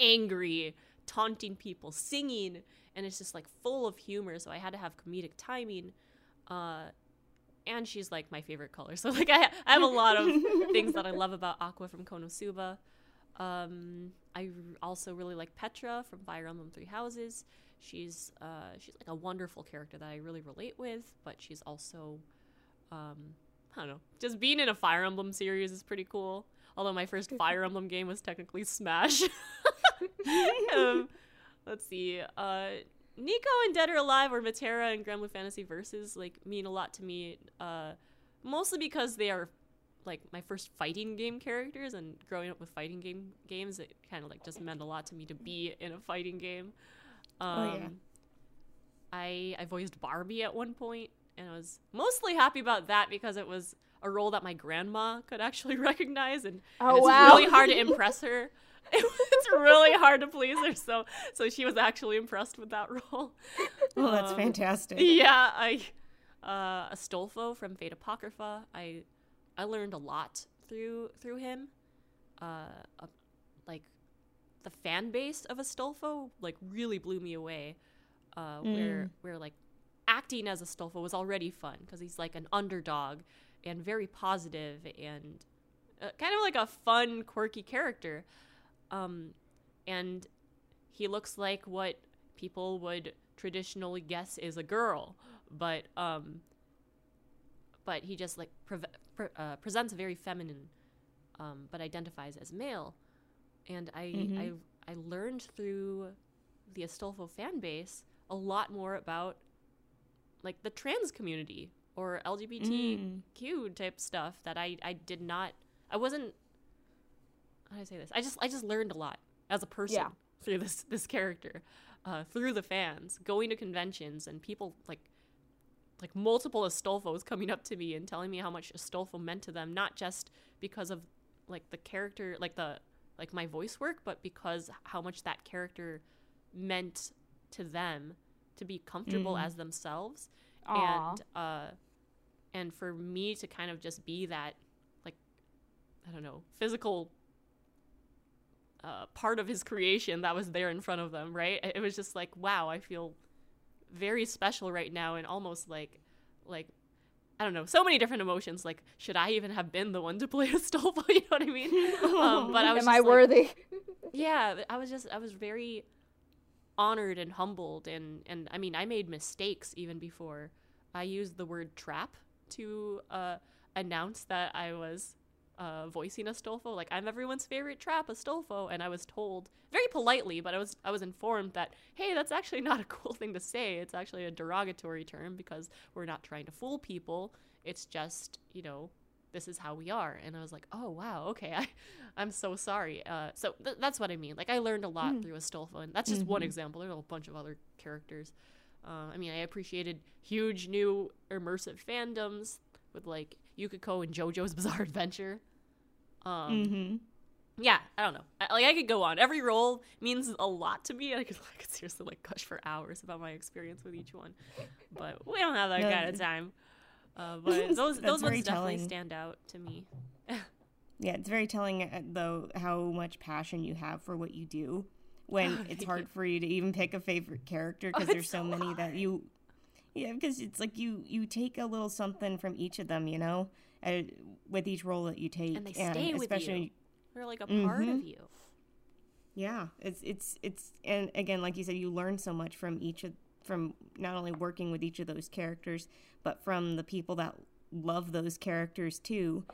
angry, taunting people, singing, and it's just like full of humor. So I had to have comedic timing. Uh, and she's like my favorite color. So like I, I have a lot of things that I love about Aqua from Konosuba. Um, I r- also really like Petra from Fire Emblem Three Houses. She's uh, she's like a wonderful character that I really relate with, but she's also um, I don't know, just being in a Fire Emblem series is pretty cool. Although my first Fire Emblem game was technically Smash. um, let's see. Uh, Nico and Dead or Alive or Metera and Granblue Fantasy Versus like mean a lot to me. Uh, mostly because they are like my first fighting game characters, and growing up with fighting game games, it kind of like just meant a lot to me to be in a fighting game. Um, Oh, yeah. I I voiced Barbie at one point, and I was mostly happy about that because it was a role that my grandma could actually recognize, and, and Oh, it's wow. really hard to impress her. it's really hard to please her, so so she was actually impressed with that role. Oh, that's Um, fantastic. Yeah, I uh Astolfo from Fate Apocrypha. I I learned a lot through through him. Uh, uh like the fan base of Astolfo like really blew me away. Uh where where like acting as Astolfo was already fun because he's like an underdog and very positive and uh, kind of like a fun quirky character. Um and he looks like what people would traditionally guess is a girl, but um, but he just like pre- pre- uh, presents very feminine, um, but identifies as male, and I Mhm. I I learned through the Astolfo fan base a lot more about like the trans community or LGBTQ type stuff that I I did not I wasn't how do I say this? I just I just learned a lot as a person Yeah. through this this character, uh, through the fans, going to conventions and people like like multiple Astolfos coming up to me and telling me how much Astolfo meant to them, not just because of like the character, like the like my voice work, but because how much that character meant to them to be comfortable Mhm. as themselves Aw. and uh and for me to kind of just be that like i don't know physical uh, part of his creation that was there in front of them right it was just like wow i feel very special right now and almost like like i don't know so many different emotions like should i even have been the one to play Astolfo you know what i mean um, but i was Am I like- worthy? yeah i was just i was very honored and humbled and and i mean i made mistakes even before i used the word trap to uh announce that i was uh voicing astolfo like i'm everyone's favorite trap astolfo and i was told very politely but i was i was informed that hey that's actually not a cool thing to say. It's actually a derogatory term because we're not trying to fool people. It's just you know this is how we are and i was like oh wow okay i i'm so sorry uh, so th- that's what i mean like i learned a lot through astolfo and that's just one example there's a whole bunch of other characters uh, i mean i appreciated huge new immersive fandoms with like yukako and jojo's bizarre adventure um, Mm-hmm. yeah, I don't know. I, like I could go on. Every role means a lot to me. I could, I could seriously like gush for hours about my experience with each one, but we don't have that No, kind of time. Uh, but those those ones definitely telling. stand out to me. Yeah, it's very telling, uh, though, how much passion you have for what you do when Oh, it's hard you. for you to even pick a favorite character Oh, because it's there's so, so many that you. Yeah, because it's like you you take a little something from each of them, you know, uh, with each role that you take, And they stay with especially you. They're like a part of Mhm. you. Yeah, it's it's it's and again, like you said, you learn so much from each of from not only working with each of those characters, but from the people that love those characters too.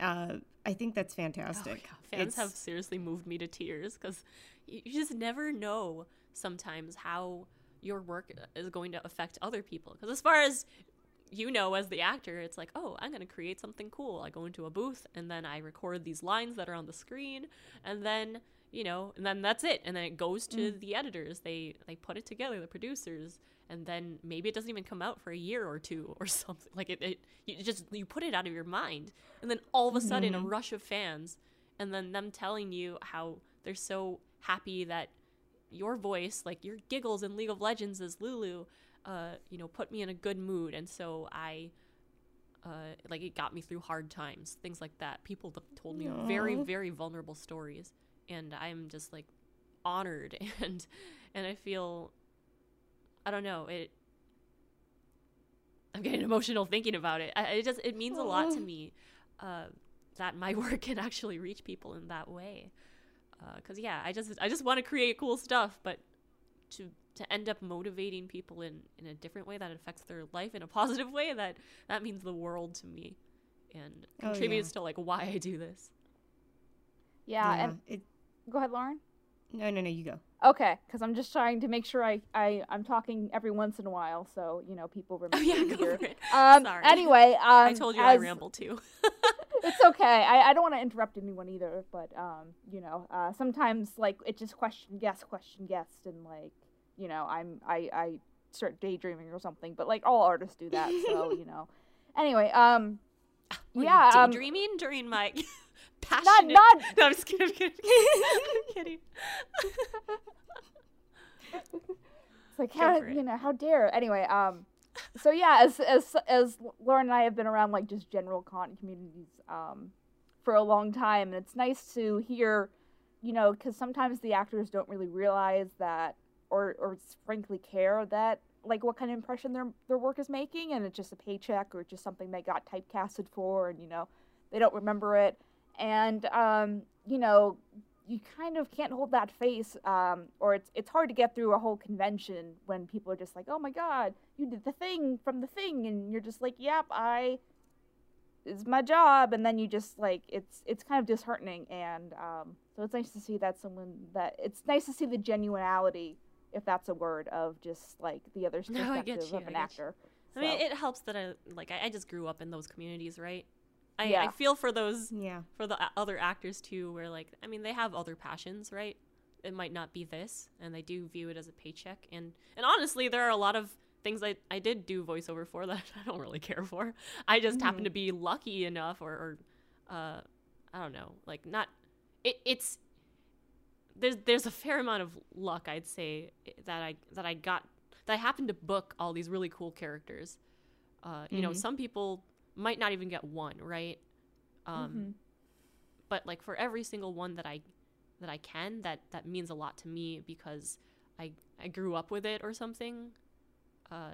Uh, I think that's Oh fantastic. God, fans have seriously moved me to tears because you just never know sometimes how your work is going to affect other people. Because as far as you know, as the actor, it's like, oh, I'm going to create something cool. I go into a booth and then I record these lines that are on the screen, and then you know, and then that's it. And then it goes to the editors. They they put it together, the producers, and then maybe it doesn't even come out for a year or two or something. Like it, it you just you put it out of your mind, and then all of a sudden a rush of fans, and then them telling you how they're so happy that your voice, like your giggles in League of Legends as Lulu, uh, you know, put me in a good mood, and so I. Uh, like it got me through hard times, things like that. People told me very, very vulnerable stories, and I'm just like honored and and I feel I don't know it. I'm getting emotional thinking about it. I, it just it means a lot to me uh, that my work can actually reach people in that way. Because yeah, I just I just want to create cool stuff, but to to end up motivating people in in a different way that affects their life in a positive way that that means the world to me and Oh, contributes to like why I do this. Yeah, and it, go ahead, Lauren. no, no, no, you go. Okay, because I'm just trying to make sure I, I I'm talking every once in a while, so you know people remember. Oh yeah, me go for it. Um, Sorry. Anyway, um, I told you I as- ramble too. it's okay. I, I don't want to interrupt anyone either, but um, you know, uh, sometimes like it just question guess, question guessed, and like you know, I'm I I start daydreaming or something. But like all artists do that, so you know. Anyway, um, Were yeah, you um, daydreaming during my passionate. not No, I'm just kidding. I'm kidding. I'm kidding. It's like how it. you know how dare anyway um so yeah as as as Lauren and I have been around like just general con communities um for a long time and it's nice to hear you know because sometimes the actors don't really realize that or or frankly care that like what kind of impression their their work is making and it's just a paycheck or just something they got typecasted for and you know they don't remember it and um you know you kind of can't hold that face um, or it's it's hard to get through a whole convention when people are just like oh my god you did the thing from the thing and you're just like yep i it's my job and then you just like it's it's kind of disheartening and um, so it's nice to see that someone that it's nice to see the genuinity if that's a word of just like the other No, I perspective you, of I an you. actor I mean, it helps that I like. I, I just grew up in those communities, right? I, I feel for those Yeah. for the other actors too, where like I mean, they have other passions, right? It might not be this, and they do view it as a paycheck. And and honestly, there are a lot of things I I did do voiceover for that I don't really care for. I just happen to be lucky enough, or, or uh, I don't know, like not. It, it's there's there's a fair amount of luck I'd say that I that I got that I happened to book all these really cool characters. Uh, you know, Mhm. some people might not even get one, right? Um, Mhm. But like for every single one that I that I can, that that means a lot to me because I I grew up with it or something. Uh,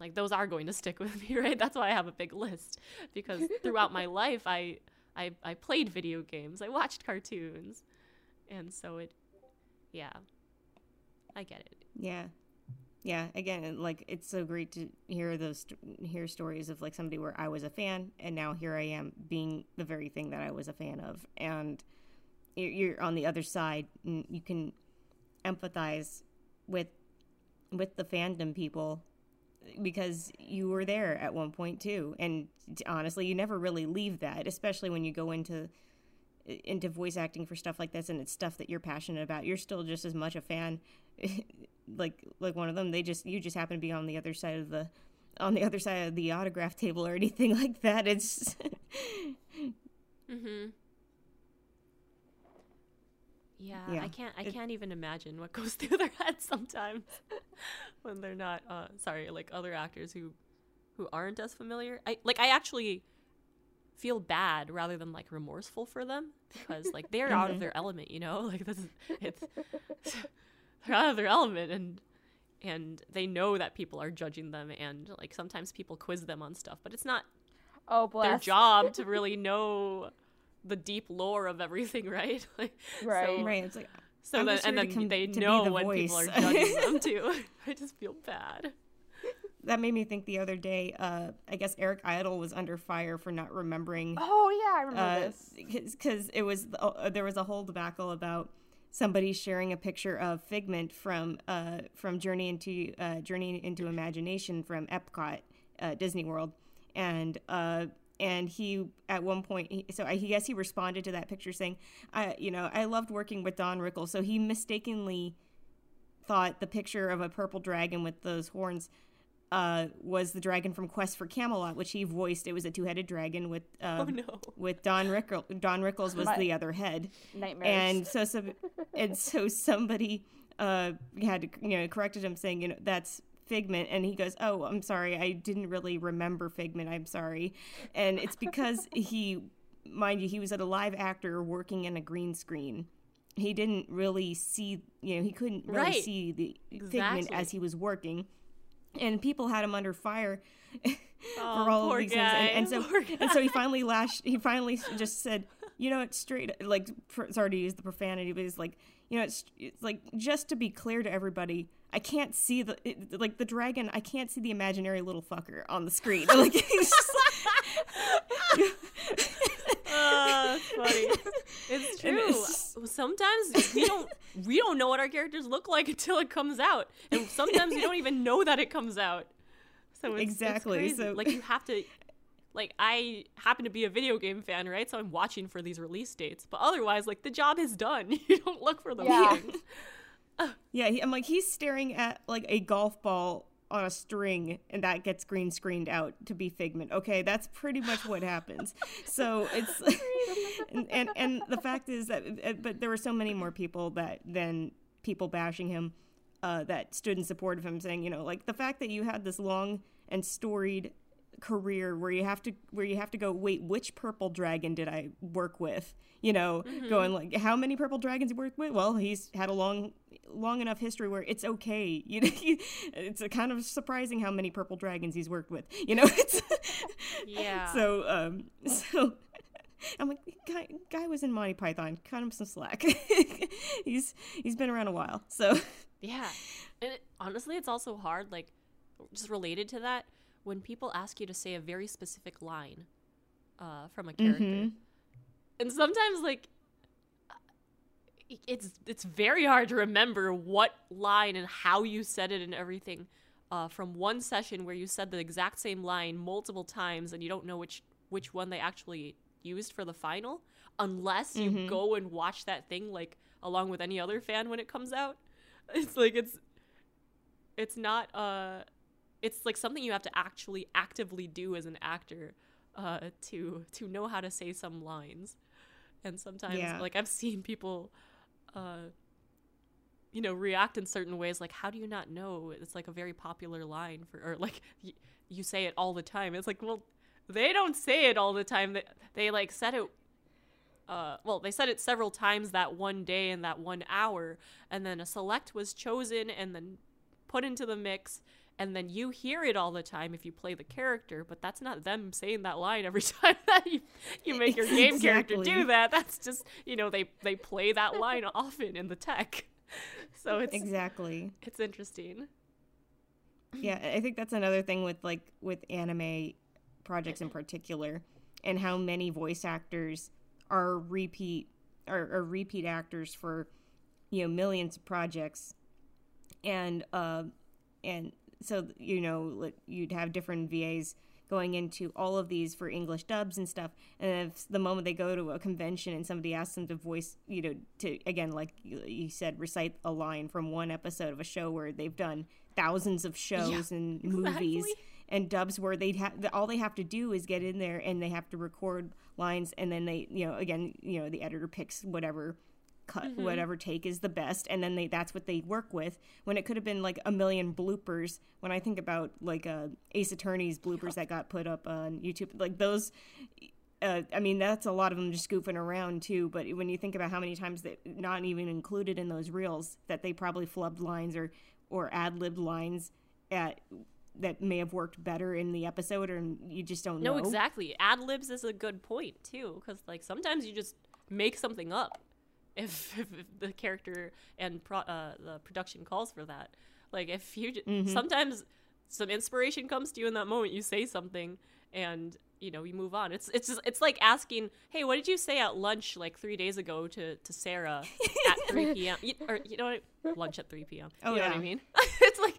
like those are going to stick with me, right? That's why I have a big list because throughout my life, I I I played video games, I watched cartoons, and so it, yeah, I get it. Yeah. Yeah, again, like it's so great to hear those hear stories of like somebody where I was a fan and now here I am being the very thing that I was a fan of. And you're, on the other side and you can empathize with with the fandom people because you were there at one point too. And honestly you never really leave that especially when you go into into voice acting for stuff like this and it's stuff that you're passionate about you're still just as much a fan like like one of them they just you just happen to be on the other side of the on the other side of the autograph table or anything like that it's Mm-hmm. Yeah, Yeah, I can't. I it- can't even imagine what goes through their heads sometimes when they're not. Uh, sorry, like other actors who, who aren't as familiar. I like. I actually feel bad rather than like remorseful for them because like they're out of Mhm. their element. You know, like this is it's they're out of their element and and they know that people are judging them and like sometimes people quiz them on stuff, but it's not oh bless their job to really know the deep lore of everything, right? Like, Right. So, right it's like so I'm then, and here to then they to know the when people are judging them too. I just feel bad. That made me think the other day uh i guess eric idle was under fire for not remembering oh yeah i remember this. because it was uh, there was a whole debacle about somebody sharing a picture of Figment from uh, from Journey into uh, Journey into Imagination from Epcot, uh, Disney World, and uh, and he at one point he, so I guess he responded to that picture saying, I you know I loved working with Don Rickles, so he mistakenly thought the picture of a purple dragon with those horns uh, was the dragon from Quest for Camelot, which he voiced. It was a two-headed dragon with um, Oh no. with Don Rickles. Don Rickles was My- the other head nightmares and so some and so somebody uh had to, you know corrected him saying you know that's figment and he goes oh i'm sorry i didn't really remember figment i'm sorry and it's because he mind you he was at a live actor working in a green screen he didn't really see you know he couldn't really Right. see the figment as he was working and people had him under fire Oh, for all of these guy. things and, and so and so he finally lashed he finally just said you know it's straight like sorry to use the profanity but he's like you know it's, it's like just to be clear to everybody i can't see the it, like the dragon i can't see the imaginary little fucker on the screen like he's just, funny. It's true. it's Sometimes we don't we don't know what our characters look like until it comes out, and sometimes we don't even know that it comes out. So it's, it's Exactly, crazy. so- like you have to. Like I happen to be a video game fan, right? So I'm watching for these release dates. But otherwise, like the job is done. You don't look for the Yeah. Yeah, he, I'm like he's staring at like a golf ball on a string, and that gets green screened out to be Figment. Okay, that's pretty much what happens. So it's and, and and the fact is that, uh, but there were so many more people that than people bashing him uh, that stood in support of him, saying, you know, like the fact that you had this long and storied career where you have to where you have to go wait which purple dragon did i work with? You know going like how many purple dragons you worked with? Well he's had a long long enough history where it's okay. You know it's a kind of surprising how many purple dragons he's worked with. You know it's Yeah. so um so i'm like guy, guy was in monty python cut him some slack. He's he's been around a while so Yeah. And it, honestly, it's also hard, like, just related to that, when people ask you to say a very specific line uh, from a character. Mhm. And sometimes, like, it's it's very hard to remember what line and how you said it and everything uh, from one session where you said the exact same line multiple times and you don't know which which one they actually used for the final unless you Mhm. go and watch that thing like along with any other fan when it comes out it's like it's it's not uh it's like something you have to actually actively do as an actor uh to to know how to say some lines. And sometimes Yeah. like i've seen people uh you know react in certain ways like how do you not know? It's like a very popular line for or like y- you say it all the time. It's like well they don't say it all the time. They, they like said it uh, well, they said it several times that one day in that one hour, and then a select was chosen and then put into the mix, and then you hear it all the time if you play the character, but that's not them saying that line every time that you, you make your game character do that. That's just you know they they play that line often in the tech, so it's exactly. it's interesting. yeah i think that's another thing with like with anime projects in particular and how many voice actors are repeat are, are repeat actors for you know millions of projects. And uh and so you know you'd have different vas going into all of these for english dubs and stuff and if the moment they go to a convention and somebody asks them to voice you know to again like you said recite a line from one episode of a show where they've done thousands of shows and movies exactly. and dubs where they'd have all they have to do is get in there and they have to record lines and then they you know again you know the editor picks whatever cut whatever take is the best and then they that's what they work with when it could have been like a million bloopers when i think about like uh ace attorney's bloopers that got put up on youtube like those uh, I mean, that's a lot of them just goofing around too. But when you think about how many times that not even included in those reels that they probably flubbed lines or or ad libbed lines at that may have worked better in the episode, or you just don't No, know. exactly. Ad libs is a good point too, because like sometimes you just make something up if, if, if the character and pro- uh, the production calls for that. Like if you j- sometimes some inspiration comes to you in that moment, you say something and you know you move on. It's it's just, it's like asking, hey, what did you say at lunch like three days ago to to Sarah at three p.m. You, or you know what? Lunch at three p.m. Oh, you know what yeah. I mean? it's like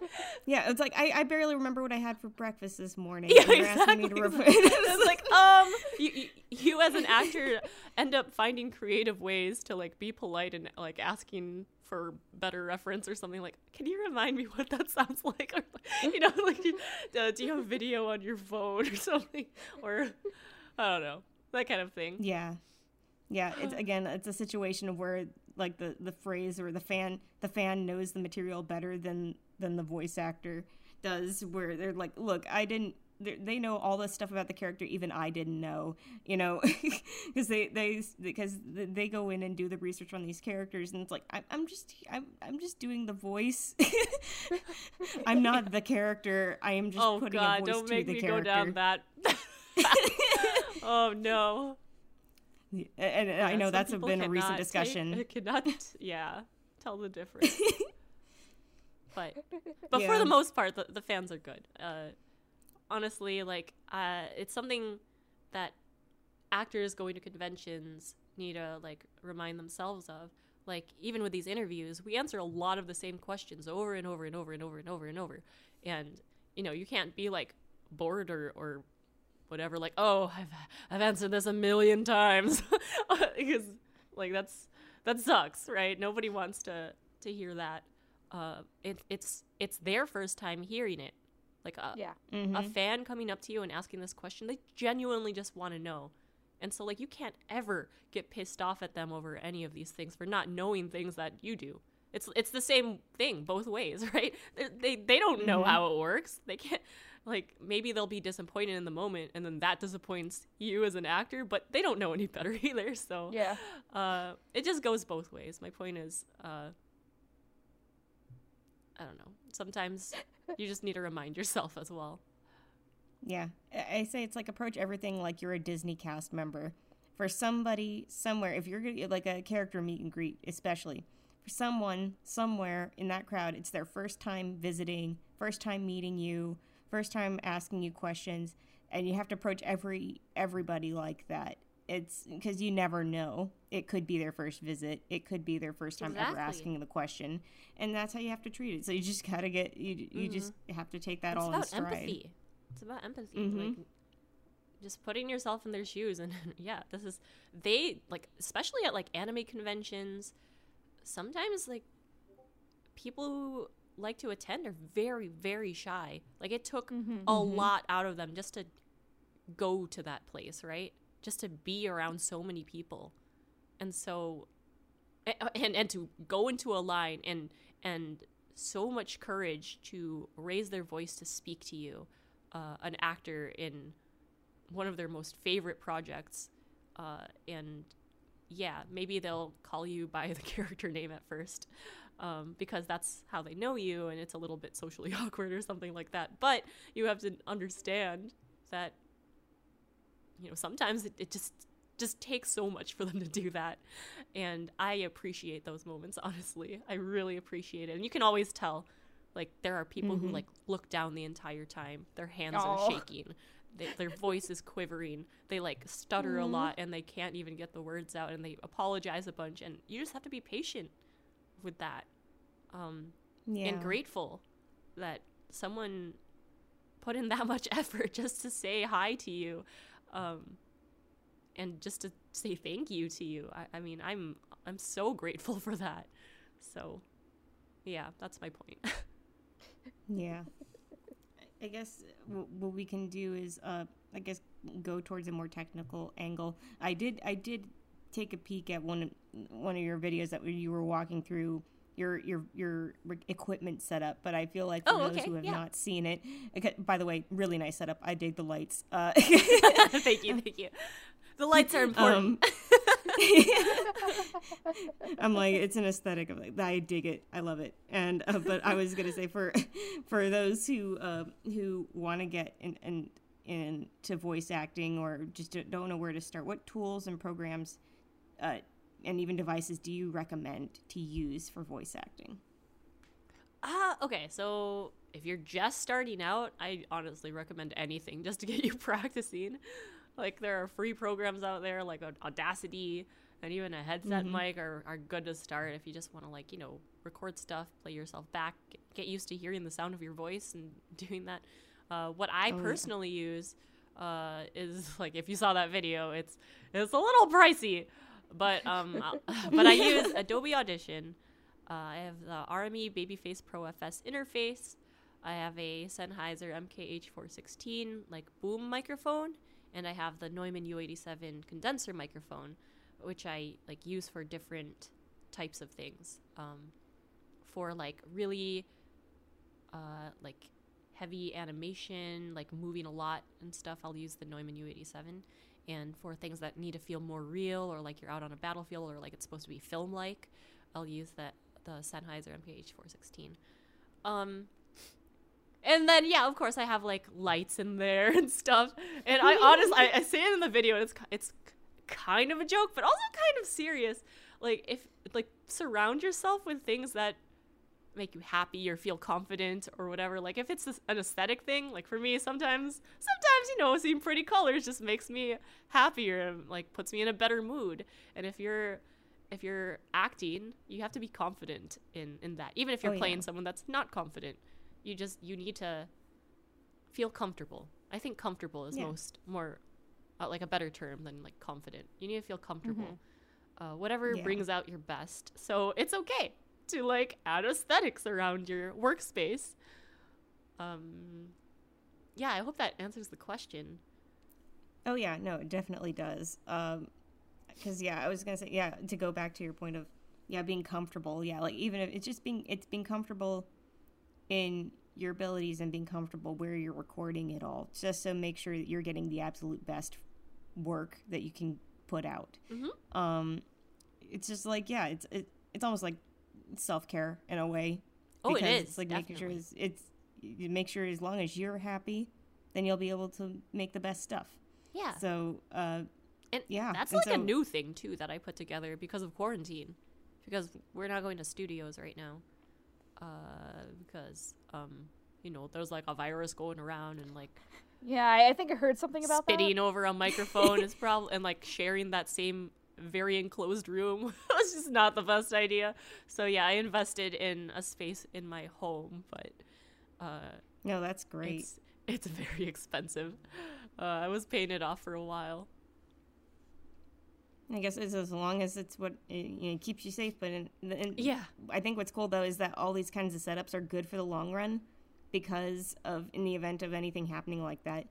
Yeah, it's like I, I barely remember what I had for breakfast this morning. Yeah, and you're asking me to exactly. rep- it's like um you, you you as an actor end up finding creative ways to like be polite and like asking for better reference or something like can you remind me what that sounds like? Or you know like uh, do you have video on your phone or something? Or i don't know that kind of thing. Yeah. Yeah, it's again it's a situation of where like the the phrase or the fan the fan knows the material better than than the voice actor does where they're like, "Look, I didn't they they know all this stuff about the character even I didn't know, you know, because they they because they go in and do the research on these characters and it's like I'm, I'm just I'm, I'm just doing the voice. I'm not the character. I am just oh putting god a voice don't to make the me character. go down that oh no and, and I know that's been a recent cannot take- discussion. cannot, yeah, tell the difference. but but for the most part, the, the fans are good. Uh, honestly, like uh, it's something that actors going to conventions need to like remind themselves of. Like even with these interviews we answer a lot of the same questions over and over and over and over and over and over. And you know you can't be like bored or or whatever like oh i've i've answered this a million times. Because like that's that sucks right? Nobody wants to to hear that. Uh it, it's it's their first time hearing it like a, Yeah. a fan coming up to you and asking this question they genuinely just want to know and so like you can't ever get pissed off at them over any of these things for not knowing things that you do it's it's the same thing both ways right they they, they don't know how it works they can't like maybe they'll be disappointed in the moment and then that disappoints you as an actor but they don't know any better either so Yeah. uh, it just goes both ways. My point is, uh, I don't know. Sometimes you just need to remind yourself as well. Yeah, I say it's like approach everything like you're a Disney cast member. For somebody somewhere, if you're like a character meet and greet, especially for someone somewhere in that crowd, it's their first time visiting, first time meeting you, first time asking you questions, and you have to approach every everybody like that. It's because you never know. It could be their first visit. It could be their first time ever asking the question, and that's how you have to treat it. So you just gotta get you. You mm-hmm. just have to take that it's all in about stride. empathy. It's about empathy. Mhm. Like mm-hmm. just putting yourself in their shoes and yeah, this is they like especially at like anime conventions, sometimes like people who like to attend are very very shy. Like it took mm-hmm. a lot out of them just to go to that place, right? Just to be around so many people. And so and and to go into a line and and so much courage to raise their voice to speak to you uh, an actor in one of their most favorite projects uh, and yeah maybe they'll call you by the character name at first um, because that's how they know you and it's a little bit socially awkward or something like that but you have to understand that you know sometimes it, it just just takes so much for them to do that. And i appreciate those moments honestly. I really appreciate it. And you can always tell like there are people who like look down the entire time. Their hands Aw. are shaking. They, their voice is quivering. They like stutter a lot and they can't even get the words out and they apologize a bunch. And you just have to be patient with that. Um, Yeah. and grateful that someone put in that much effort just to say hi to you um, and just to say thank you to you I, I mean i'm i'm so grateful for that so yeah that's my point Yeah. I guess what we can do is, uh, I guess, go towards a more technical angle. I did, I did take a peek at one, one of your videos that you were walking through your your your equipment setup, but I feel like for Oh, those okay, who have yeah. not seen it, by the way, really nice setup. I dig the lights. Uh, thank you thank you the lights are important Um, I'm like, it's an aesthetic of like, I dig it, I love it. And uh, but I was gonna say for for those who uh, who want to get in, in into voice acting or just don't- don't know where to start, what tools and programs uh, and even devices do you recommend to use for voice acting? Ah, okay. So if you're just starting out, I honestly recommend anything just to get you practicing. Like there are free programs out there like Audacity and even a headset mic are, are good to start if you just want to like, you know, record stuff, play yourself back, get, used to hearing the sound of your voice and doing that. Uh, what I yeah. personally use uh, is like if you saw that video, it's it's a little pricey, but um, I'll- but I use Adobe Audition. Uh, I have the RME Babyface Pro FS interface. I have a Sennheiser MKH416 like boom microphone, and I have the Neumann U87 condenser microphone, which I like use for different types of things. Um, for like really, uh, like heavy animation, like moving a lot and stuff, I'll use the Neumann U87. And for things that need to feel more real, or like you're out on a battlefield, or like it's supposed to be film-like, I'll use that the Sennheiser MKH416. Um, and then yeah, of course I have like lights in there and stuff. And I honestly, I, I say it in the video, and it's it's kind of a joke, but also kind of serious. Like if like surround yourself with things that make you happy or feel confident or whatever. Like if it's an aesthetic thing, like for me, sometimes, sometimes you know, seeing pretty colors just makes me happier and like puts me in a better mood. And if you're if you're acting, you have to be confident in in that. Even if you're Oh, yeah. playing someone that's not confident, you just you need to feel comfortable. I think comfortable is Yeah. most more uh, like a better term than like confident. You need to feel comfortable. Uh, whatever Yeah. brings out your best. So it's okay to like add aesthetics around your workspace. Um, yeah, I hope that answers the question. Oh yeah, no, it definitely does. Um, because yeah, I was gonna say yeah to go back to your point of yeah being comfortable. Yeah, like even if it's just being it's being comfortable in your abilities and being comfortable where you're recording it all, just to make sure that you're getting the absolute best work that you can put out. Mhm. Um, it's just like yeah, it's it, it's almost like self care in a way. Oh, it because It's like making sure definitely. it's, it's you make sure as long as you're happy, then you'll be able to make the best stuff. Yeah. So, uh, And Yeah, that's and like a new thing too that I put together because of quarantine. Because we're not going to studios right now. Uh, because um, you know, there's like a virus going around and like Yeah, I, I think I heard something about spitting over a microphone is probably and like sharing that same very enclosed room was just not the best idea. So yeah, I invested in a space in my home, but uh, no, that's great. it's it's very expensive. Uh, I was paying it off for a while. I guess it's as long as it's what it, you know, keeps you safe. But in, in, Yeah. I think what's cool though is that all these kinds of setups are good for the long run because of in the event of anything happening like that.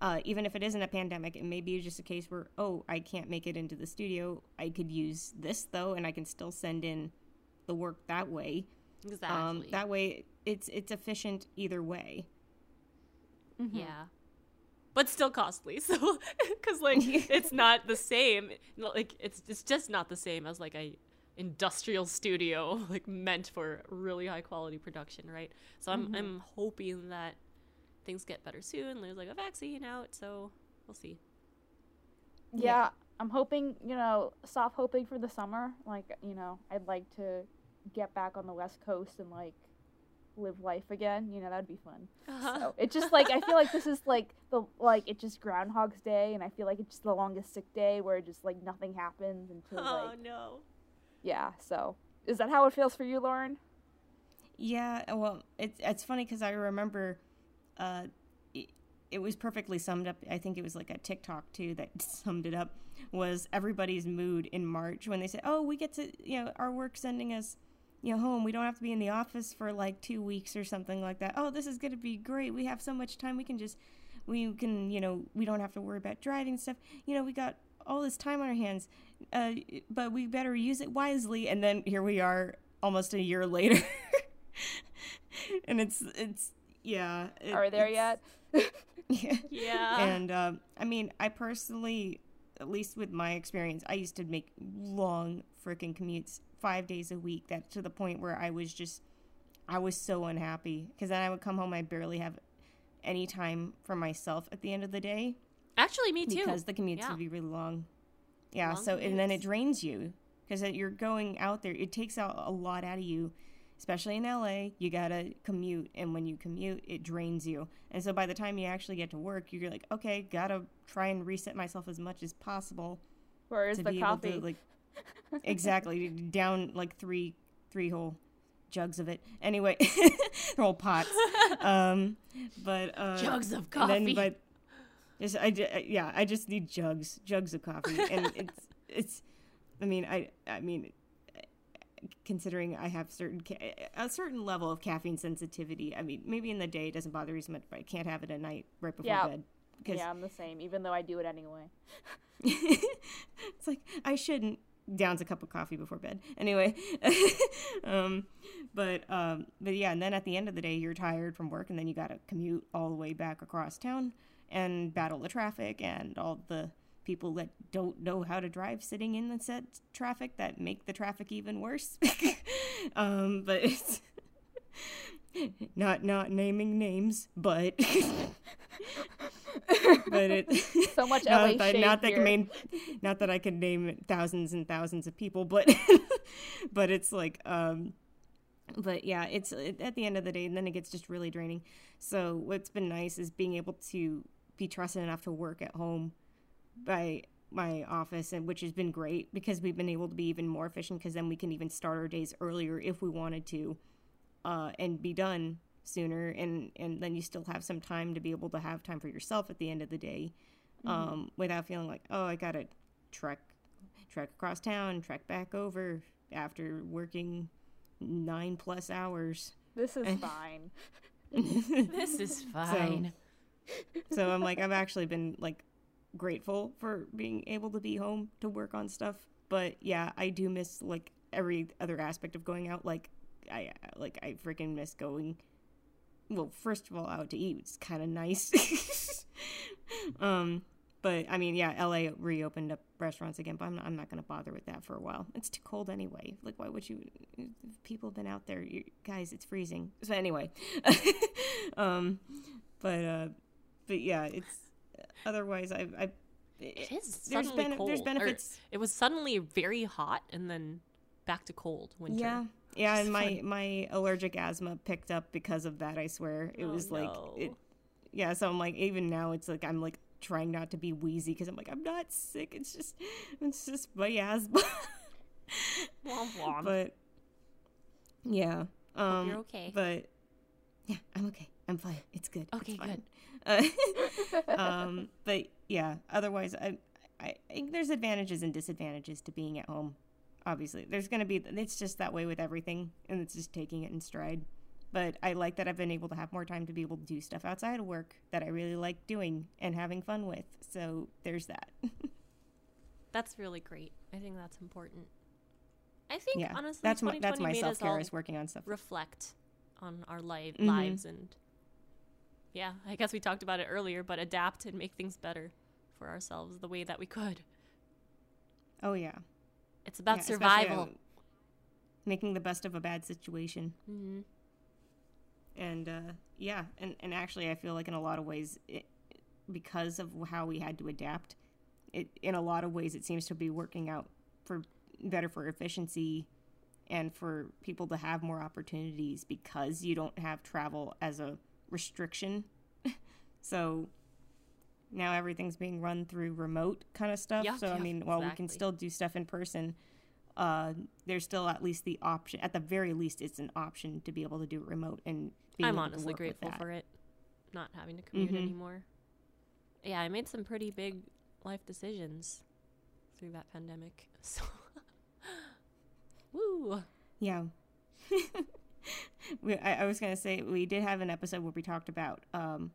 Uh, even if it isn't a pandemic, it may be just a case where oh, I can't make it into the studio. I could use this though, and I can still send in the work that way. Exactly. Um, that way, it's it's efficient either way. Mm-hmm. Yeah. But still costly. So cuz like it's not the same. Like it's it's just not the same as like a industrial studio like meant for really high quality production, right? So I'm I'm hoping that things get better soon. There's like a vaccine out, so we'll see. Yeah, I'm hoping, you know, soft hoping for the summer. Like, you know, I'd like to get back on the West Coast and like live life again. You know, that'd be fun. So it's just like I feel like this is like the like it's just Groundhog's Day, and I feel like it's just the longest sick day where just like nothing happens until oh like Oh no. yeah. So is that how it feels for you, Lauren? Yeah, well, it's it's funny because I remember, uh, it, was perfectly summed up. I think it was like a TikTok too that summed it up. Was everybody's mood in March when they said, "Oh, we get to you know our work sending us." You know, home. We don't have to be in the office for like two weeks or something like that. Oh, this is gonna be great. We have so much time. We can just, we can, you know, we don't have to worry about driving stuff. You know, we got all this time on our hands, uh, but we better use it wisely. And then here we are, almost a year later, and it's it's yeah. it- Are we there yet? Yeah. Yeah. And um, I mean, I personally, at least with my experience, I used to make long freaking commutes five days a week. That to the point where I was just, I was so unhappy because then I would come home, I barely have any time for myself at the end of the day Actually, me too. because the commutes Yeah. would be really long. Yeah. Long so and then it drains you because you're going out there. It takes out a lot out of you, especially in LA. You gotta commute, and when you commute, it drains you. And so by the time you actually get to work, you're like, okay, gotta try and reset myself as much as possible Where is the coffee? to like exactly down like three three whole jugs of it. Anyway, whole pots. Um, but uh, Jugs of and then, coffee. but just I yeah, I just need jugs, jugs of coffee, and it's it's. I mean, I I mean, considering I have certain ca- a certain level of caffeine sensitivity. I mean, maybe in the day it doesn't bother me as much, but I can't have it at night right before Yeah. bed because yeah, I'm the same, even though I do it anyway. it's like I shouldn't downs a cup of coffee before bed. Anyway, um, but um, but yeah, and then at the end of the day, you're tired from work, and then you got to commute all the way back across town and battle the traffic and all the people that don't know how to drive sitting in the set traffic that make the traffic even worse. um, but it's not not naming names, but but it So much not LA that, shade not that. I mean, not that I can name thousands and thousands of people, but but it's like um, but yeah, it's it, at the end of the day, and then it gets just really draining. So what's been nice is being able to be trusted enough to work at home by my office and which has been great because we've been able to be even more efficient because then we can even start our days earlier if we wanted to uh, and be done sooner and and then you still have some time to be able to have time for yourself at the end of the day um, without feeling like oh i gotta trek trek across town trek back over after working nine plus hours This is fine. This is fine. so i'm like i've actually been like grateful for being able to be home to work on stuff but yeah i do miss like every other aspect of going out. Like i like i freaking miss going well first of all out to eat it's kind of nice. Um but i mean yeah la reopened up restaurants again but i'm not, I'm not gonna bother with that for a while. It's too cold anyway. Like why would you people have been out there you, guys it's freezing. So anyway. Um but uh but yeah it's otherwise i i It is there's suddenly cold. there's or benefits it was suddenly very hot and then back to cold winter. Yeah. Yeah, and my my allergic asthma picked up because of that, I swear. It Oh, was like no. it Yeah, so I'm like even now it's like I'm like trying not to be wheezy cuz I'm like I'm not sick. It's just it's just my asthma. Womp womp. but yeah. Hope Um you're okay. but yeah, I'm okay. I'm fine. It's good. It's Okay, fine. Uh, um, but yeah, otherwise, I, I think there's advantages and disadvantages to being at home. Obviously, there's going to be, it's just that way with everything, and it's just taking it in stride. But I like that I've been able to have more time to be able to do stuff outside of work that I really like doing and having fun with. So there's that. That's really great. I think that's important. I think yeah, honestly, that's my that's my self care is working on stuff. reflect on our li- Mhm. lives and yeah, I guess we talked about it earlier, but adapt and make things better for ourselves the way that we could. Oh yeah, It's about Yeah, survival. uh, making the best of a bad situation. hmm and uh, yeah and, and actually i feel like in a lot of ways it, because of how we had to adapt it in a lot of ways it seems to be working out for better for efficiency and for people to have more opportunities because you don't have travel as a restriction so now everything's being run through remote kind of stuff Yeah, so i mean while we can still do stuff in person uh, there's still at least the option at the very least it's an option to be able to do it remote and I'm able to honestly grateful for it, not having to commute Mhm. anymore. Yeah, I made some pretty big life decisions through that pandemic. So, woo! Yeah. we, I, I was gonna say we did have an episode where we talked about um,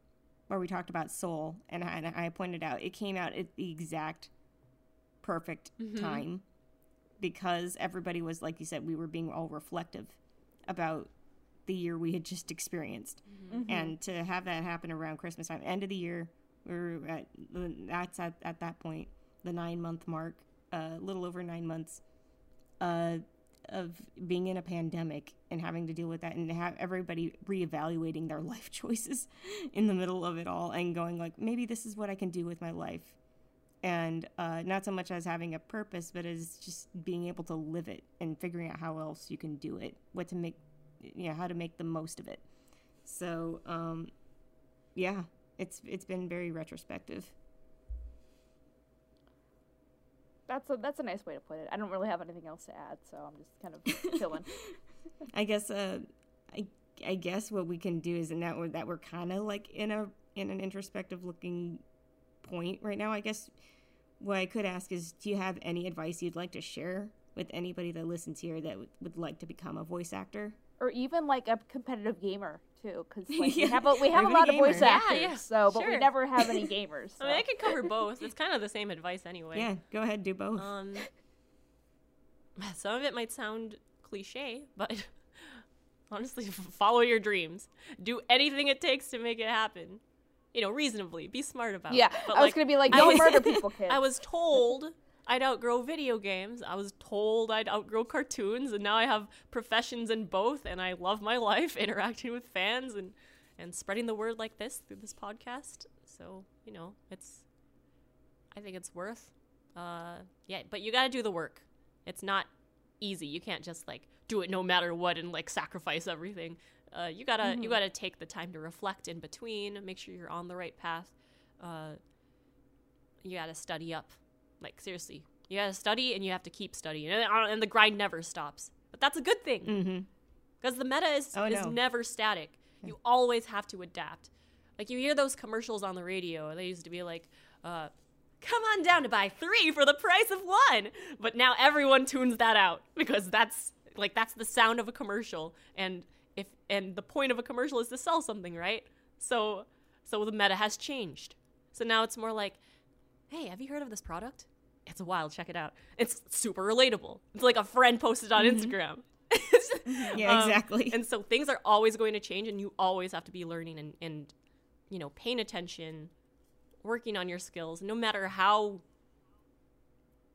where we talked about soul, and I, and I pointed out it came out at the exact perfect Mhm. time because everybody was like you said we were being all reflective about the year we had just experienced, Mhm. and to have that happen around Christmas time, end of the year, we were at that's at at that point the nine month mark, a little over nine months. Uh, of being in a pandemic and having to deal with that and have everybody reevaluating their life choices in the middle of it all and going like maybe this is what I can do with my life. And uh, not so much as having a purpose but as just being able to live it and figuring out how else you can do it what to make you know how to make the most of it. So um, yeah it's it's been very retrospective That's a that's a nice way to put it. I don't really have anything else to add, so I'm just kind of chilling. I guess uh, I I guess what we can do is in that we're, that we're kind of like in a in an introspective looking point right now. I guess what I could ask is, do you have any advice you'd like to share with anybody that listens here that would, would like to become a voice actor? Or even like a competitive gamer too, because like, Yeah, we have a, we have a even a lot of voice gamer. Yeah, actors, yeah, so but we never have any gamers. I mean, I so. could cover both. It's kind of the same advice anyway. Yeah, go ahead, do both. Um, some of it might sound cliche, but honestly, follow your dreams. Do anything it takes to make it happen. You know, reasonably. Be smart about it. yeah, it. But I was like, gonna be like, I don't was- murder people, kids. I was told I'd outgrow video games. I was told I'd outgrow cartoons, and now I have professions in both, and I love my life interacting with fans and and spreading the word like this through this podcast. So you know, it's I think it's worth. Uh, yeah, but you got to do the work. It's not easy. You can't just like do it no matter what and like sacrifice everything. Uh, you gotta Mm-hmm. you gotta take the time to reflect in between, make sure you're on the right path. Uh, you gotta study up, like seriously. You gotta study and you have to keep studying, and, uh, and the grind never stops. But that's a good thing Mm-hmm. because the meta is, Oh, is no. never static. You always have to adapt. Like you hear those commercials on the radio. They used to be like, uh, "Come on down to buy three for the price of one," but now everyone tunes that out because that's like that's the sound of a commercial, and if and the point of a commercial is to sell something, right? So so the meta has changed. So now it's more like, "Hey, have you heard of this product? It's a wild. Check it out. It's super relatable. It's like a friend posted on Instagram." Yeah, Um, exactly. and so things are always going to change, and you always have to be learning and, and you know, paying attention, working on your skills, no matter how,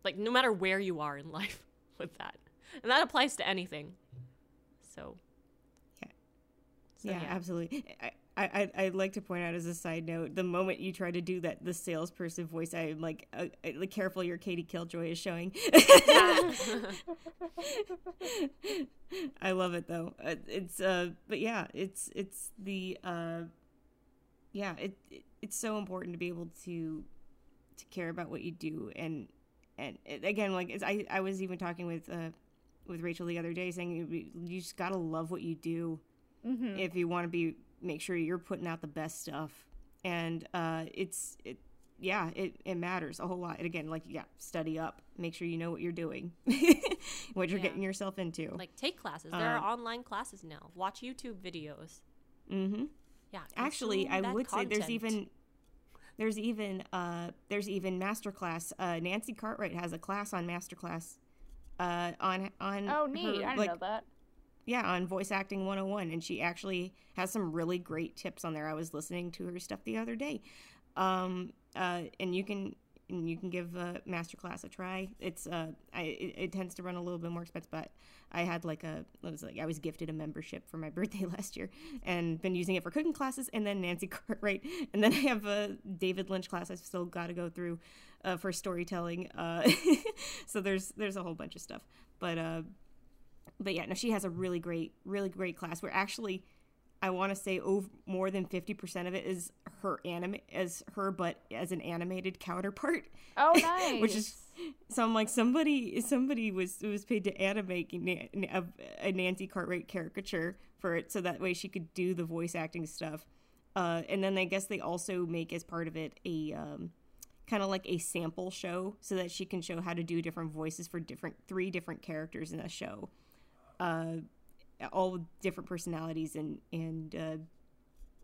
like, no matter where you are in life with that. And that applies to anything. So, Yeah. so, yeah, absolutely. I, I, I'd- I'd like to point out as a side note, the moment you try to do that, the salesperson voice, I'm like, uh, like, careful, your Katie Killjoy is showing. I love it though. Uh, It's uh, but yeah, it's it's the uh, yeah, it, it it's so important to be able to to care about what you do and and it, again, like it's, I I was even talking with uh with Rachel the other day saying you, you just gotta love what you do Mm-hmm. if you want to be make sure you're putting out the best stuff and uh it's it yeah it, it matters a whole lot and again like yeah study up make sure you know what you're doing what you're Yeah. getting yourself into like, take classes. There are Um, online classes now. Watch YouTube videos. mm-hmm Yeah. actually i that would say there's even there's even uh there's even masterclass uh nancy cartwright has a class on masterclass uh on on Oh, neat. her, I didn't like, know that. Yeah on voice acting 101 and she actually has some really great tips on there. I was listening to her stuff the other day. Um uh and you can and you can give a masterclass a try. It's uh I, it, it tends to run a little bit more expensive but i had like a it was like i was gifted a membership for my birthday last year and been using it for cooking classes and then nancy cartwright. And then i have a david lynch class i've still got to go through uh, for storytelling uh so there's there's a whole bunch of stuff. But uh but yeah, no, she has a really great, really great class where actually, I want to say over more than fifty percent of it is her anime as her, but as an animated counterpart. Oh, nice. Which is so I'm like somebody somebody was was paid to animate a, a Nancy Cartwright caricature for it, so that way she could do the voice acting stuff. Uh, and then I guess they also make as part of it a um, kind of like a sample show, so that she can show how to do different voices for different three different characters in a show uh, all different personalities and and uh,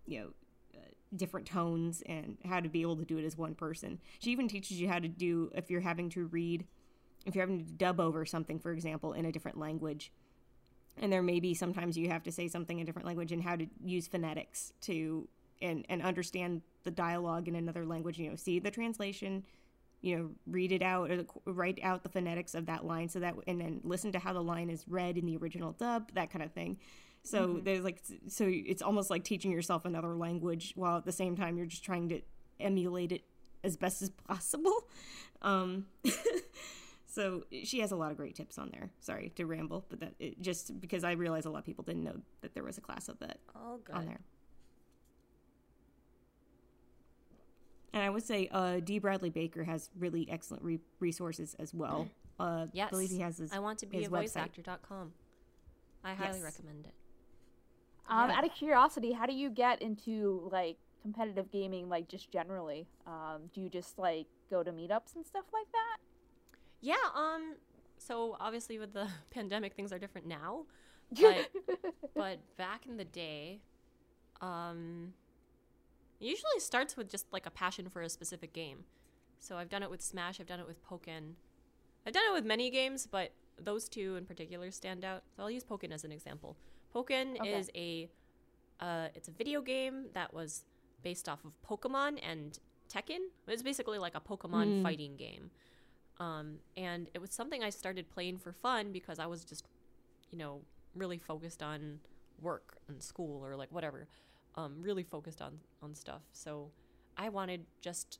you know uh, different tones and how to be able to do it as one person. She even teaches you how to do if you're having to read, if you're having to dub over something, for example, in a different language. And there may be sometimes you have to say something in a different language and how to use phonetics to and and understand the dialogue in another language. You know, see the translation, you know read it out or write out the phonetics of that line so that and then listen to how the line is read in the original dub that kind of thing so there's like so it's almost like teaching yourself another language while at the same time you're just trying to emulate it as best as possible um so she has a lot of great tips on there sorry to ramble but that it, just because i realize a lot of people didn't know that there was a class of that All good. on there. And I would say uh, D. Bradley Baker has really excellent re- resources as well. Uh, Yes. I believe he has his. I want to be a voice website. actor.com. I highly Yes. recommend it. Um, Yeah. out of curiosity, how do you get into like competitive gaming, like just generally? Um, do you just like go to meetups and stuff like that? Yeah, um so obviously with the pandemic things are different now. But but back in the day, um it usually starts with just like a passion for a specific game. So I've done it with Smash, I've done it with Pokken. I've done it with many games, but those two in particular stand out. So I'll use Pokken as an example. Pokken Okay. is a uh, it's a video game that was based off of Pokemon and Tekken. It's basically like a Pokemon Mm. fighting game. Um, and it was something I started playing for fun because I was just, you know, really focused on work and school or like whatever. Um, really focused on on stuff. So I wanted just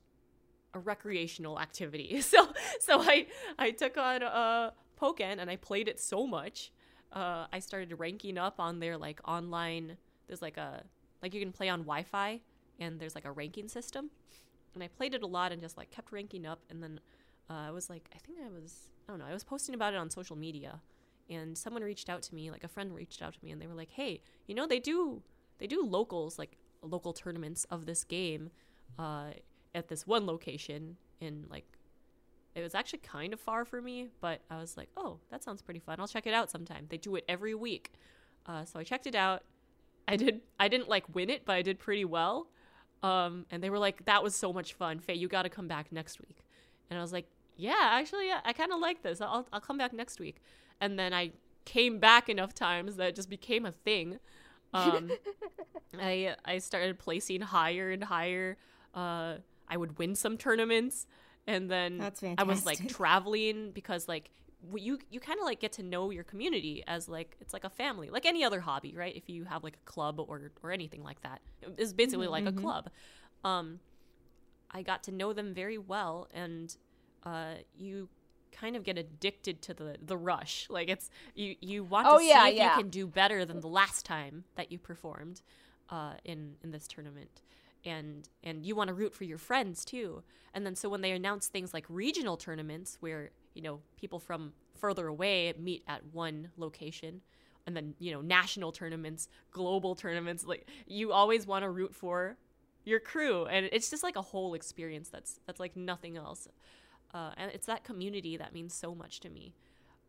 a recreational activity. So so I I took on uh Pokken and I played it so much. Uh, I started ranking up on their like online. There's like a like you can play on Wi-Fi and there's like a ranking system. And I played it a lot and just like kept ranking up. And then uh, I was like, I think I was I don't know. I was posting about it on social media, and someone reached out to me, like a friend reached out to me, and they were like, Hey, you know they do they do locals like local tournaments of this game uh, at this one location in like it was actually kind of far for me, but I was like, oh, that sounds pretty fun. I'll check it out sometime. They do it every week. Uh, so I checked it out. I did I didn't like win it, but I did pretty well. Um, and they were like, that was so much fun. Faye, you got to come back next week. And I was like, yeah, actually, yeah, I kind of like this. I'll, I'll come back next week. And then I came back enough times that it just became a thing. Um, I I started placing higher and higher. Uh, I would win some tournaments and then That's I was like traveling because like you you kind of like get to know your community as like it's like a family, like any other hobby, right? If you have like a club or or anything like that, it's basically like a club. Um, I got to know them very well, and uh, you kind of get addicted to the the rush. Like it's you you want Oh, to yeah, see if yeah. you can do better than the last time that you performed uh, in in this tournament and and you want to root for your friends too. And then so when they announce things like regional tournaments where, you know, people from further away meet at one location and then, you know, national tournaments, global tournaments, like you always want to root for your crew and it's just like a whole experience that's that's like nothing else. Uh, and it's that community that means so much to me.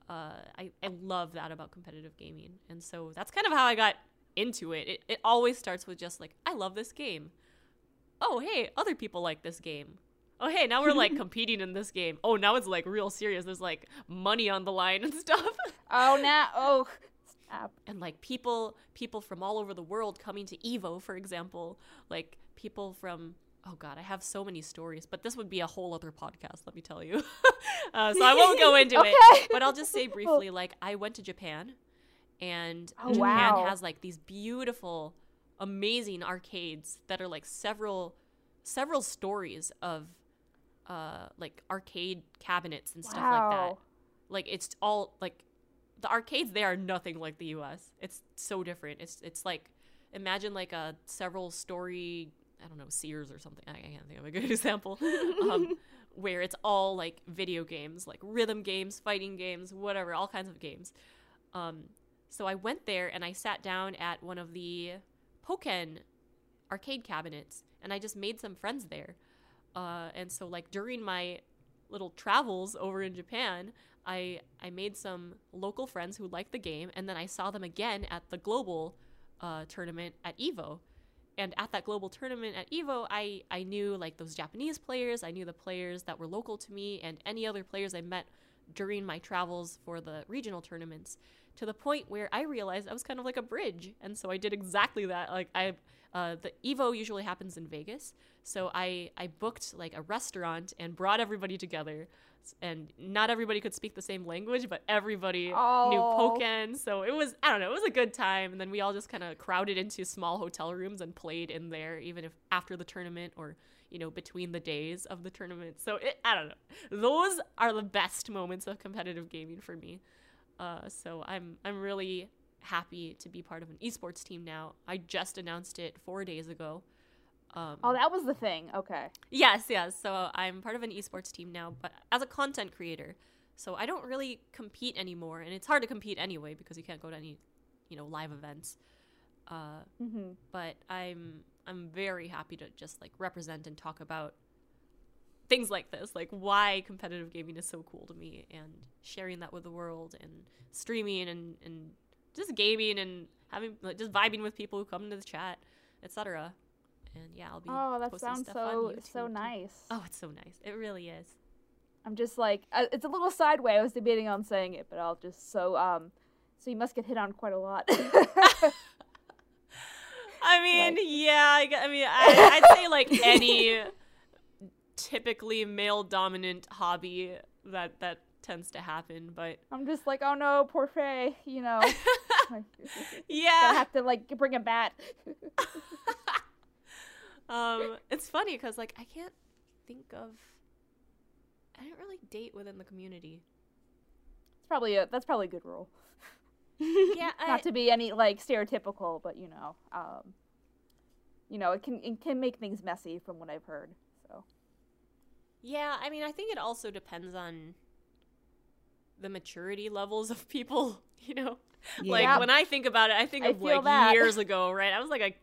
Uh, I, I love that about competitive gaming. And so that's kind of how I got into it. it. It always starts with just like, I love this game oh hey other people like this game oh hey now we're like competing in this game oh now it's like real serious there's like money on the line and stuff Oh, now. Oh, snap. and like people people from all over the world coming to evo for example like people from oh god i have so many stories but this would be a whole other podcast let me tell you uh, so i won't go into Okay. it but i'll just say briefly like i went to japan and Oh, japan wow. has like these beautiful amazing arcades that are like several several stories of uh like arcade cabinets and stuff like that like it's all like the arcades there are nothing like the US. It's so different. It's it's like imagine like a several story I don't know Sears or something. I can't think of a good example. um, where it's all like video games, like rhythm games, fighting games, whatever, all kinds of games. Um, so I went there and I sat down at one of the Pokken arcade cabinets and I just made some friends there. Uh, and so like during my little travels over in Japan, I I made some local friends who liked the game, and then I saw them again at the global uh, tournament at Evo. And at that global tournament at Evo, I I knew like those Japanese players, I knew the players that were local to me, and any other players I met during my travels for the regional tournaments. To the point where I realized I was kind of like a bridge, and so I did exactly that. Like I, uh, the Evo usually happens in Vegas, so I I booked like a restaurant and brought everybody together, and not everybody could speak the same language, but everybody knew Oh. Pokken. So it was I don't know, it was a good time. And then we all just kind of crowded into small hotel rooms and played in there, even if after the tournament or you know between the days of the tournament. So it, I don't know, those are the best moments of competitive gaming for me. Uh, so I'm I'm really happy to be part of an esports team now. I just announced it four days ago. Um, Oh, that was the thing. Okay. Yes, yes. So I'm part of an esports team now, but as a content creator. So I don't really compete anymore, and it's hard to compete anyway because you can't go to any, you know, live events. Uh, Mm-hmm. but I'm I'm very happy to just like represent and talk about things like this, like why competitive gaming is so cool to me, and sharing that with the world, and streaming and and just gaming and having like just vibing with people who come into the chat, etc. And yeah, I'll be. Oh, that posting sounds so so nice. Oh, it's so nice. It really is. I'm just like uh, it's a little sideway. I was debating on saying it, but I'll just so um. So you must get hit on quite a lot. I mean, yeah, I, I mean, I, I'd say like any typically male dominant hobby that that tends to happen, but I'm just like, oh no, poor Faye. You know, yeah. I have to like bring a bat. Um, it's funny because like I can't think of, I didn't really date within the community. It's probably a that's probably a good rule. yeah, I, Not to be any like stereotypical, but you know, um, you know, it can it can make things messy from what I've heard. So yeah. I mean, I think it also depends on the maturity levels of people. You know, like when I think about it, I think I of like that. years ago, right? I was like a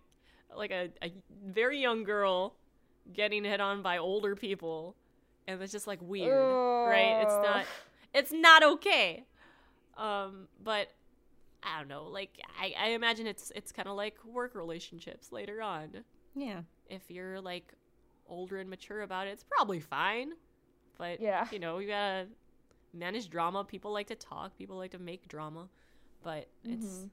like a, a very young girl getting hit on by older people, and it's just like weird, right? It's not it's not okay. Um, but I don't know. Like I, I imagine it's it's kind of like work relationships later on. Yeah. If you're like older and mature about it, it's probably fine. But Yeah. you know, you gotta manage drama. People like to talk. People like to make drama. But it's Mhm.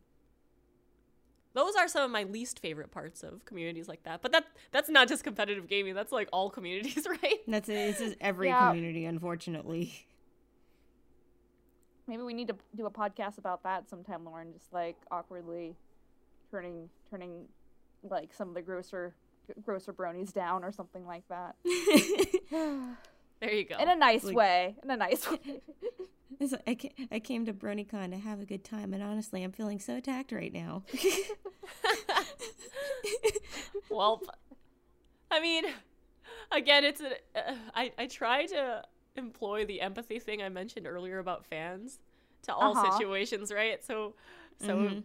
Those are some of my least favorite parts of communities like that. But that that's not just competitive gaming. That's like all communities, right? That's it. It's just every Yeah. community, unfortunately. maybe we need to do a podcast about that sometime, Lauren. Just like awkwardly turning turning like some of the grosser grosser bronies down or something like that. There you go. In a nice Like- way. In a nice way. I, ca- I came to BronyCon to have a good time, and honestly, I'm feeling so attacked right now. well, I mean, again, it's a, uh, I I try to employ the empathy thing I mentioned earlier about fans to all Uh-huh. situations, right? So, so Mhm.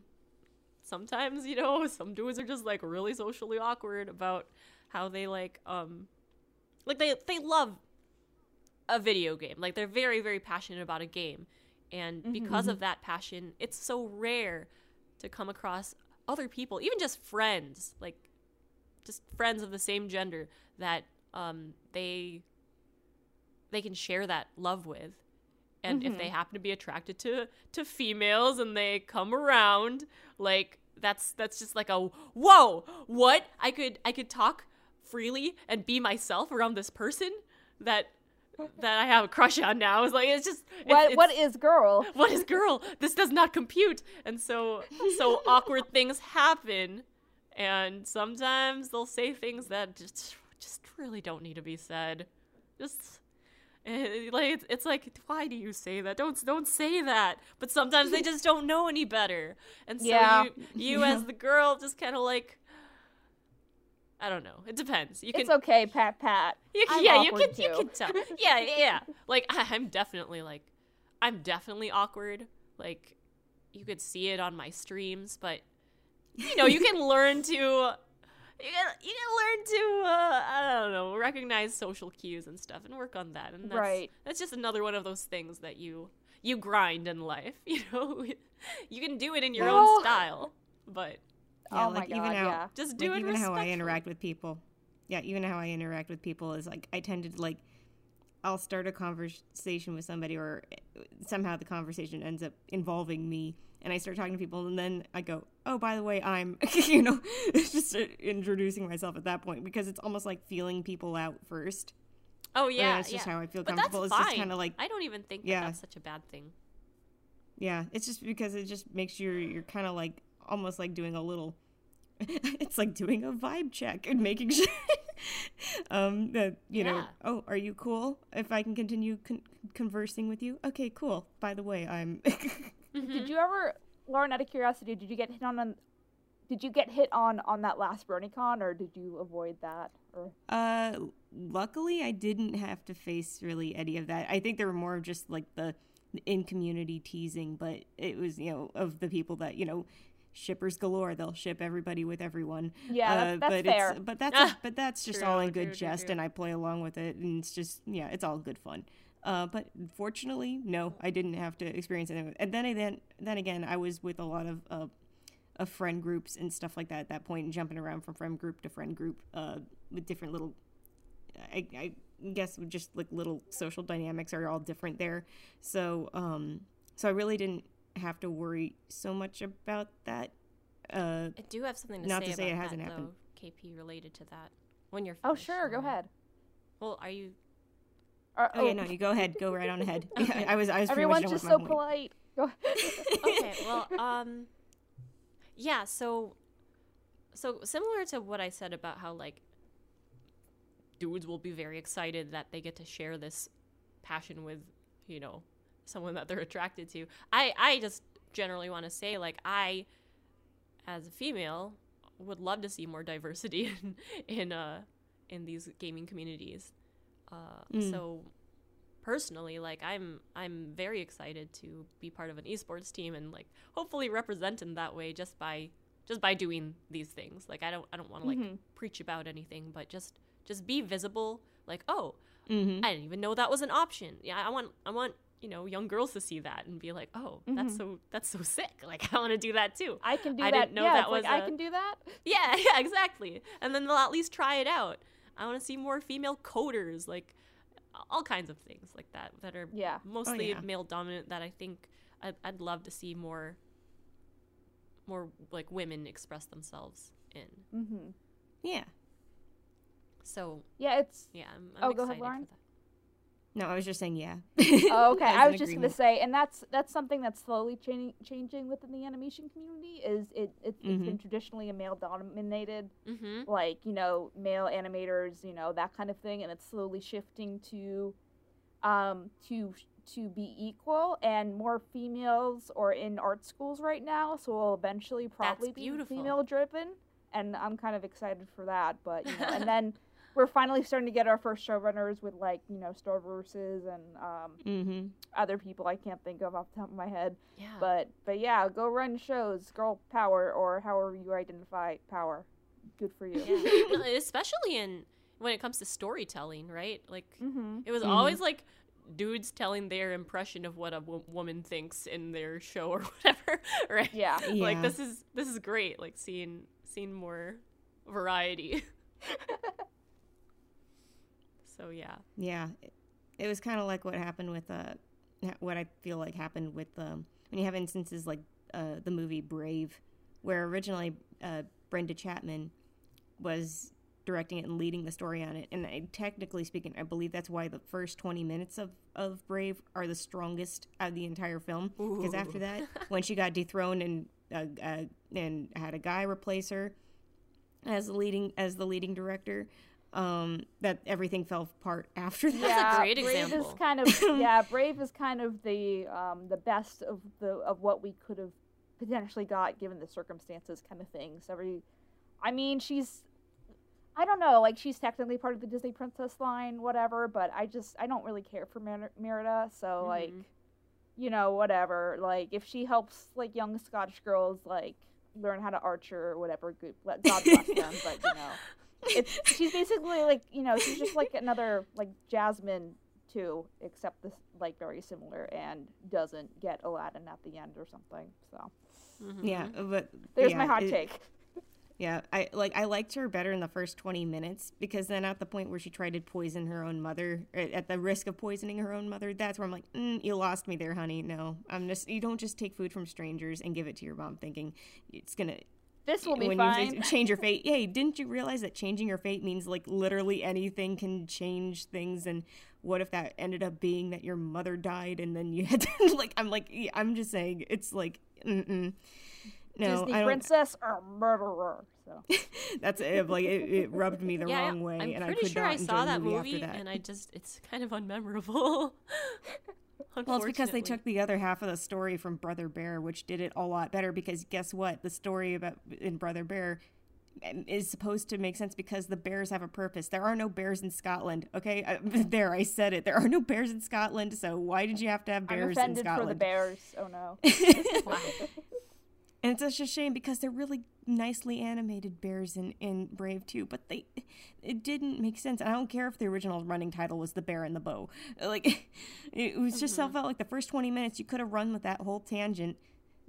sometimes you know some dudes are just like really socially awkward about how they like um like they they love a video game. Like they're very very passionate about a game. And mm-hmm, because of mm-hmm. that passion it's so rare to come across other people even just friends like just friends of the same gender that um they they can share that love with. And if they mm-hmm. happen to be attracted to to females and they come around like that's that's just like a whoa what? I could i could talk freely and be myself around this person that that i have a crush on now. It's like it's just it's, what it's- what is girl? what is girl? This does not compute. And so so awkward things happen. And sometimes they'll say things that just just really don't need to be said. Just eh, like it's, it's like why do you say that? Don't don't say that. But sometimes they just don't know any better. And so Yeah. you you as the girl just kind of like I don't know. It depends. You can It's okay, Pat Pat. you, yeah, you can you can tell. Yeah, yeah. Like I, I'm definitely like I'm definitely awkward. Like you could see it on my streams, but you know, you can learn to you can you can learn to uh, I don't know, recognize social cues and stuff and work on that. And that's Right. that's just another one of those things that you you grind in life, you know. you can do it in your No. own style, but Yeah, oh like god, even how yeah. just do like it even how I interact with people. Yeah, even how I interact with people is like I tend to like I'll start a conversation with somebody or uh, somehow the conversation ends up involving me and I start talking to people and then I go, "Oh, by the way, I'm," you know, just uh, introducing myself at that point because it's almost like feeling people out first. Oh yeah, that's just yeah. how I feel But that's comfortable. fine. It's just kind of like I don't even think that Yeah. that's such a bad thing. Yeah, it's just because it just makes you you're kind of like almost like doing a little. it's like doing a vibe check and making sure um that you know oh are you cool if I can continue con- conversing with you okay cool by the way I'm Did you ever, Lauren? Out of curiosity, did you get hit on? on did you get hit on on that last BronyCon, or did you avoid that? Or uh luckily I didn't have to face really any of that I think there were more of just like the in community teasing but it was you know of the people that you know shippers galore they'll ship everybody with everyone Yeah, that's- Uh, that's but fair. it's but that's Ah, but that's just true, all in good true, jest true. and i play along with it and it's just yeah it's all good fun uh, but fortunately no i didn't have to experience it and then then then again i was with a lot of uh, of friend groups and stuff like that at that point and jumping around from friend group to friend group uh, with different little I, I guess just like little social dynamics are all different there so um so i really didn't have to worry so much about that uh I do have something to Not say to say it about hasn't that, happened. though, KP, related to that. When you're oh, finished, sure, go ahead. Well, are you? Or- oh, yeah no you go ahead go right on ahead Okay. i was i was pretty much everyone's just so point. polite. Go okay well um yeah so so similar to what i said about how like dudes will be very excited that they get to share this passion with you know someone that they're attracted to. I I just generally want to say like I as a female would love to see more diversity in in uh in these gaming communities. Uh, Mm. So personally, like I'm I'm very excited to be part of an esports team and like hopefully represent in that way just by just by doing these things. Like I don't I don't want to like Mhm. preach about anything, but just just be visible. Like oh, Mm-hmm. I didn't even know that was an option. Yeah, I want I want you know young girls to see that and be like oh that's Mhm. so that's so sick. Like I want to do that too. I can do I that. I didn't know yeah, that it's like, was I a- can do that. Yeah, yeah, exactly. And then they'll at least try it out. I want to see more female coders, like all kinds of things like that that are Yeah. mostly yeah. male dominant. That I think I'd, I'd love to see more, more like women express themselves in. Mm-hmm. Yeah. So Yeah, it's. yeah, I'm, I'm Oh, go ahead, excited Lauren. for that. No, I was just saying yeah. Oh, okay. I an was just agreement. gonna say, and that's that's something that's slowly changing changing within the animation community. Is it? It's, it's Mm-hmm. been traditionally a male dominated, Mm-hmm. like you know, male animators, you know, that kind of thing, and it's slowly shifting to, um, to to be equal and more females are in art schools right now, so we'll eventually probably be female driven, and I'm kind of excited for that. But you know, and then. We're finally starting to get our first showrunners with like you know Star vs. and um, mm-hmm. other people I can't think of off the top of my head. Yeah. But but yeah, go run shows, girl power, or however you identify power. Good for you. yeah. Especially in when it comes to storytelling, right? Like Mm-hmm. it was Mhm. always like dudes telling their impression of what a woman thinks in their show or whatever, right? Yeah. Like this is this is great. Like seeing seeing more variety. so yeah. Yeah, it, it was kind of like what happened with uh, what I feel like happened with um, when you have instances like uh, the movie Brave, where originally uh, Brenda Chapman was directing it and leading the story on it, and I, technically speaking, I believe that's why the first twenty minutes of of Brave are the strongest out of the entire film, because after that, when she got dethroned and uh, uh, and had a guy replace her as the leading as the leading director um that everything fell apart after that yeah, great Brave example. is kind of yeah, Brave is kind of the um the best of the of what we could have potentially got given the circumstances kind of thing. So every I mean, she's I don't know, like she's technically part of the Disney princess line, whatever, but I just I don't really care for Mer- Merida, so like Mhm. you know, whatever. Like if she helps like young Scottish girls like learn how to archer or whatever, good God bless them, but you know it's she's basically like you know she's just like another like Jasmine too, except this like very similar and doesn't get Aladdin at the end or something. So Mhm. yeah but there's yeah, my hot it- take. yeah i like i liked her better in the first 20 minutes because then at the point where she tried to poison her own mother at the risk of poisoning her own mother that's where i'm like mm, you lost me there honey no i'm just you don't just take food from strangers and give it to your mom thinking it's gonna This will be when fine. you change your fate hey didn't you realize that changing your fate means like literally anything can change things and what if that ended up being that your mother died and then you had to like i'm like i'm just saying it's like mm-mm. no Disney I don't, princess or murderer. So that's it like it, it rubbed me the yeah, wrong way I'm and i pretty could sure not I enjoy saw that movie, movie, that and I just it's kind of unmemorable. Well it's because they took the other half of the story from brother bear which did it a lot better because guess what the story about in brother bear um, is supposed to make sense because the bears have a purpose. There are no bears in Scotland. Okay, I, there I said it. There are no bears in Scotland. So why did you have to have I'm bears in offended for the bears. Oh no. Wow. And it's such a shame because they're really nicely animated bears in, in Brave too, but they it didn't make sense. And I don't care if the original running title was The Bear and the Bow. Like it was just Mm-hmm. so felt like the first twenty minutes you could have run with that whole tangent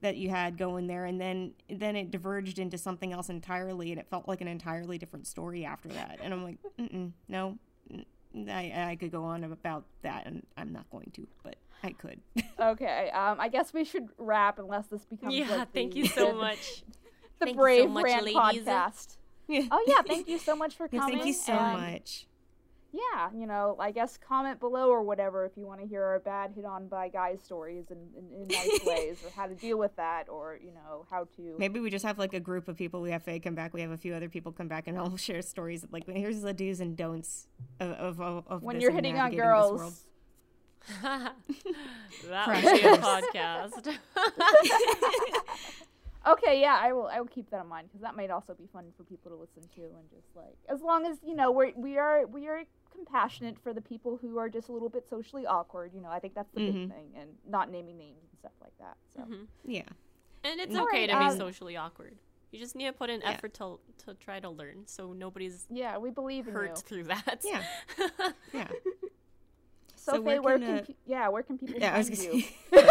that you had going there and then then it diverged into something else entirely and it felt like an entirely different story after that. And I'm like, no. I, I could go on about that and I'm not going to, but I could. Okay. Um. I guess we should wrap unless this becomes yeah, like thank the- you so much. The Thank you so Brave much, Rant ladies. podcast. yeah. Oh yeah, thank you so much for Yeah, coming. thank you so and- much. yeah, you know, I guess comment below or whatever if you want to hear our bad hit on by guys stories in, in, in nice ways or how to deal with that or, you know, how to. Maybe we just have like a group of people. We have Faye come back. We have a few other people come back, and all share stories. Like here's the do's and don'ts of of, of, of when this you're hitting on navigating this world. girls. that Crash would be a podcast. Okay, yeah, I will. I will keep that in mind because that might also be fun for people to listen to, and just like as long as you know we're we are we are compassionate for the people who are just a little bit socially awkward. You know, I think that's the Mhm. big thing, and not naming names and stuff like that. So Mhm. Yeah. And it's All okay right, to be um, socially awkward. You just need to put in Yeah. effort to to try to learn, so nobody's yeah, we believe in hurt you. through that. Yeah. Yeah. So, So Faye, where where can, can, uh, pe- yeah, where can people Yeah, I was find you? say.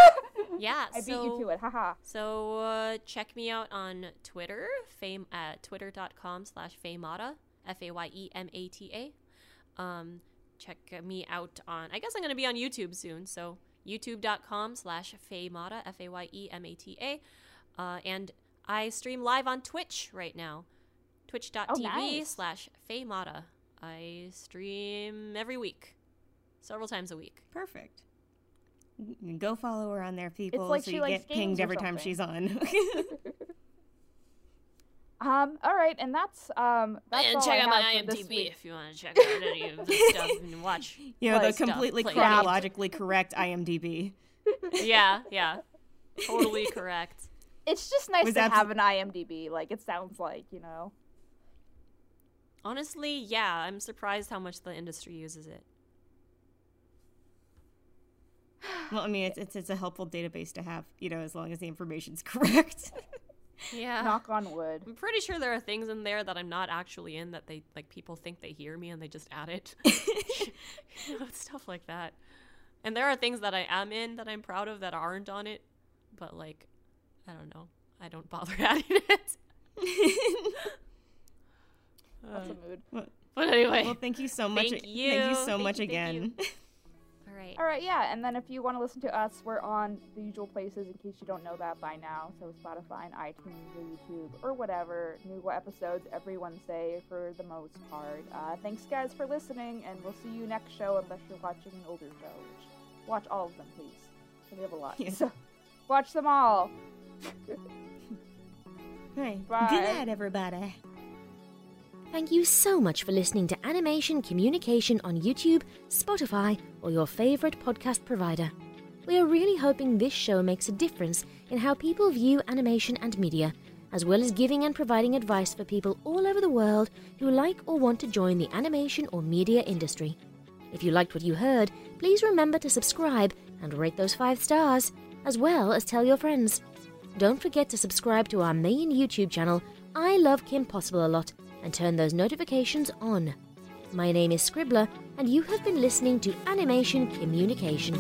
yeah. I beat you to it. Haha. So uh, check me out on Twitter, fame at twitter.com slash FayeMata, F A Y E M A T A. Um, check me out on, I guess I'm going to be on YouTube soon, so youtube.com slash FayeMata, F A Y E M A T A. Uh, and I stream live on Twitch right now, twitch.tv nice. slash FayeMata. I stream every week, several times a week. Perfect. Go follow her on there, people, It's like so she you likes get games pinged every time she's on. Um. All right, and that's um. That's and all check I out my have for this IMDb if you want to check out any of the stuff and watch. you know, the stuff, completely play chronologically correct IMDb. Yeah, yeah. Totally correct. It's just nice Was to abso- have an IMDb. Like it sounds like you know. Honestly, yeah, I'm surprised how much the industry uses it. Well, I mean, it's, it's it's a helpful database to have, you know, as long as the information's correct. Yeah. Knock on wood. I'm pretty sure there are things in there that I'm not actually in that they like people think they hear me and they just add it. you know, stuff like that. And there are things that I am in that I'm proud of that aren't on it, but like I don't know. I don't bother adding it. That's Uh, a mood. but anyway. well, thank you so much. Thank you, Thank you. you so Thank much you, thank again. All right. All right, yeah, and then if you want to listen to us, we're on the usual places in case you don't know that by now. So Spotify and iTunes or YouTube or whatever. New episodes every Wednesday for the most part. Uh, thanks, guys, for listening, and we'll see you next show unless you're watching an older show. Watch all of them, please. We have a lot. Yeah. So watch them all. Right. Bye. Good night, everybody. Thank you so much for listening to Animation Communication on YouTube, Spotify, or your favorite podcast provider. We are really hoping this show makes a difference in how people view animation and media, as well as giving and providing advice for people all over the world who like or want to join the animation or media industry. If you liked what you heard, please remember to subscribe and rate those five stars, as well as tell your friends. Don't forget to subscribe to our main YouTube channel, I Love Kim Possible a Lot, and turn those notifications on. My name is Scribbler, and you have been listening to Animation Communication.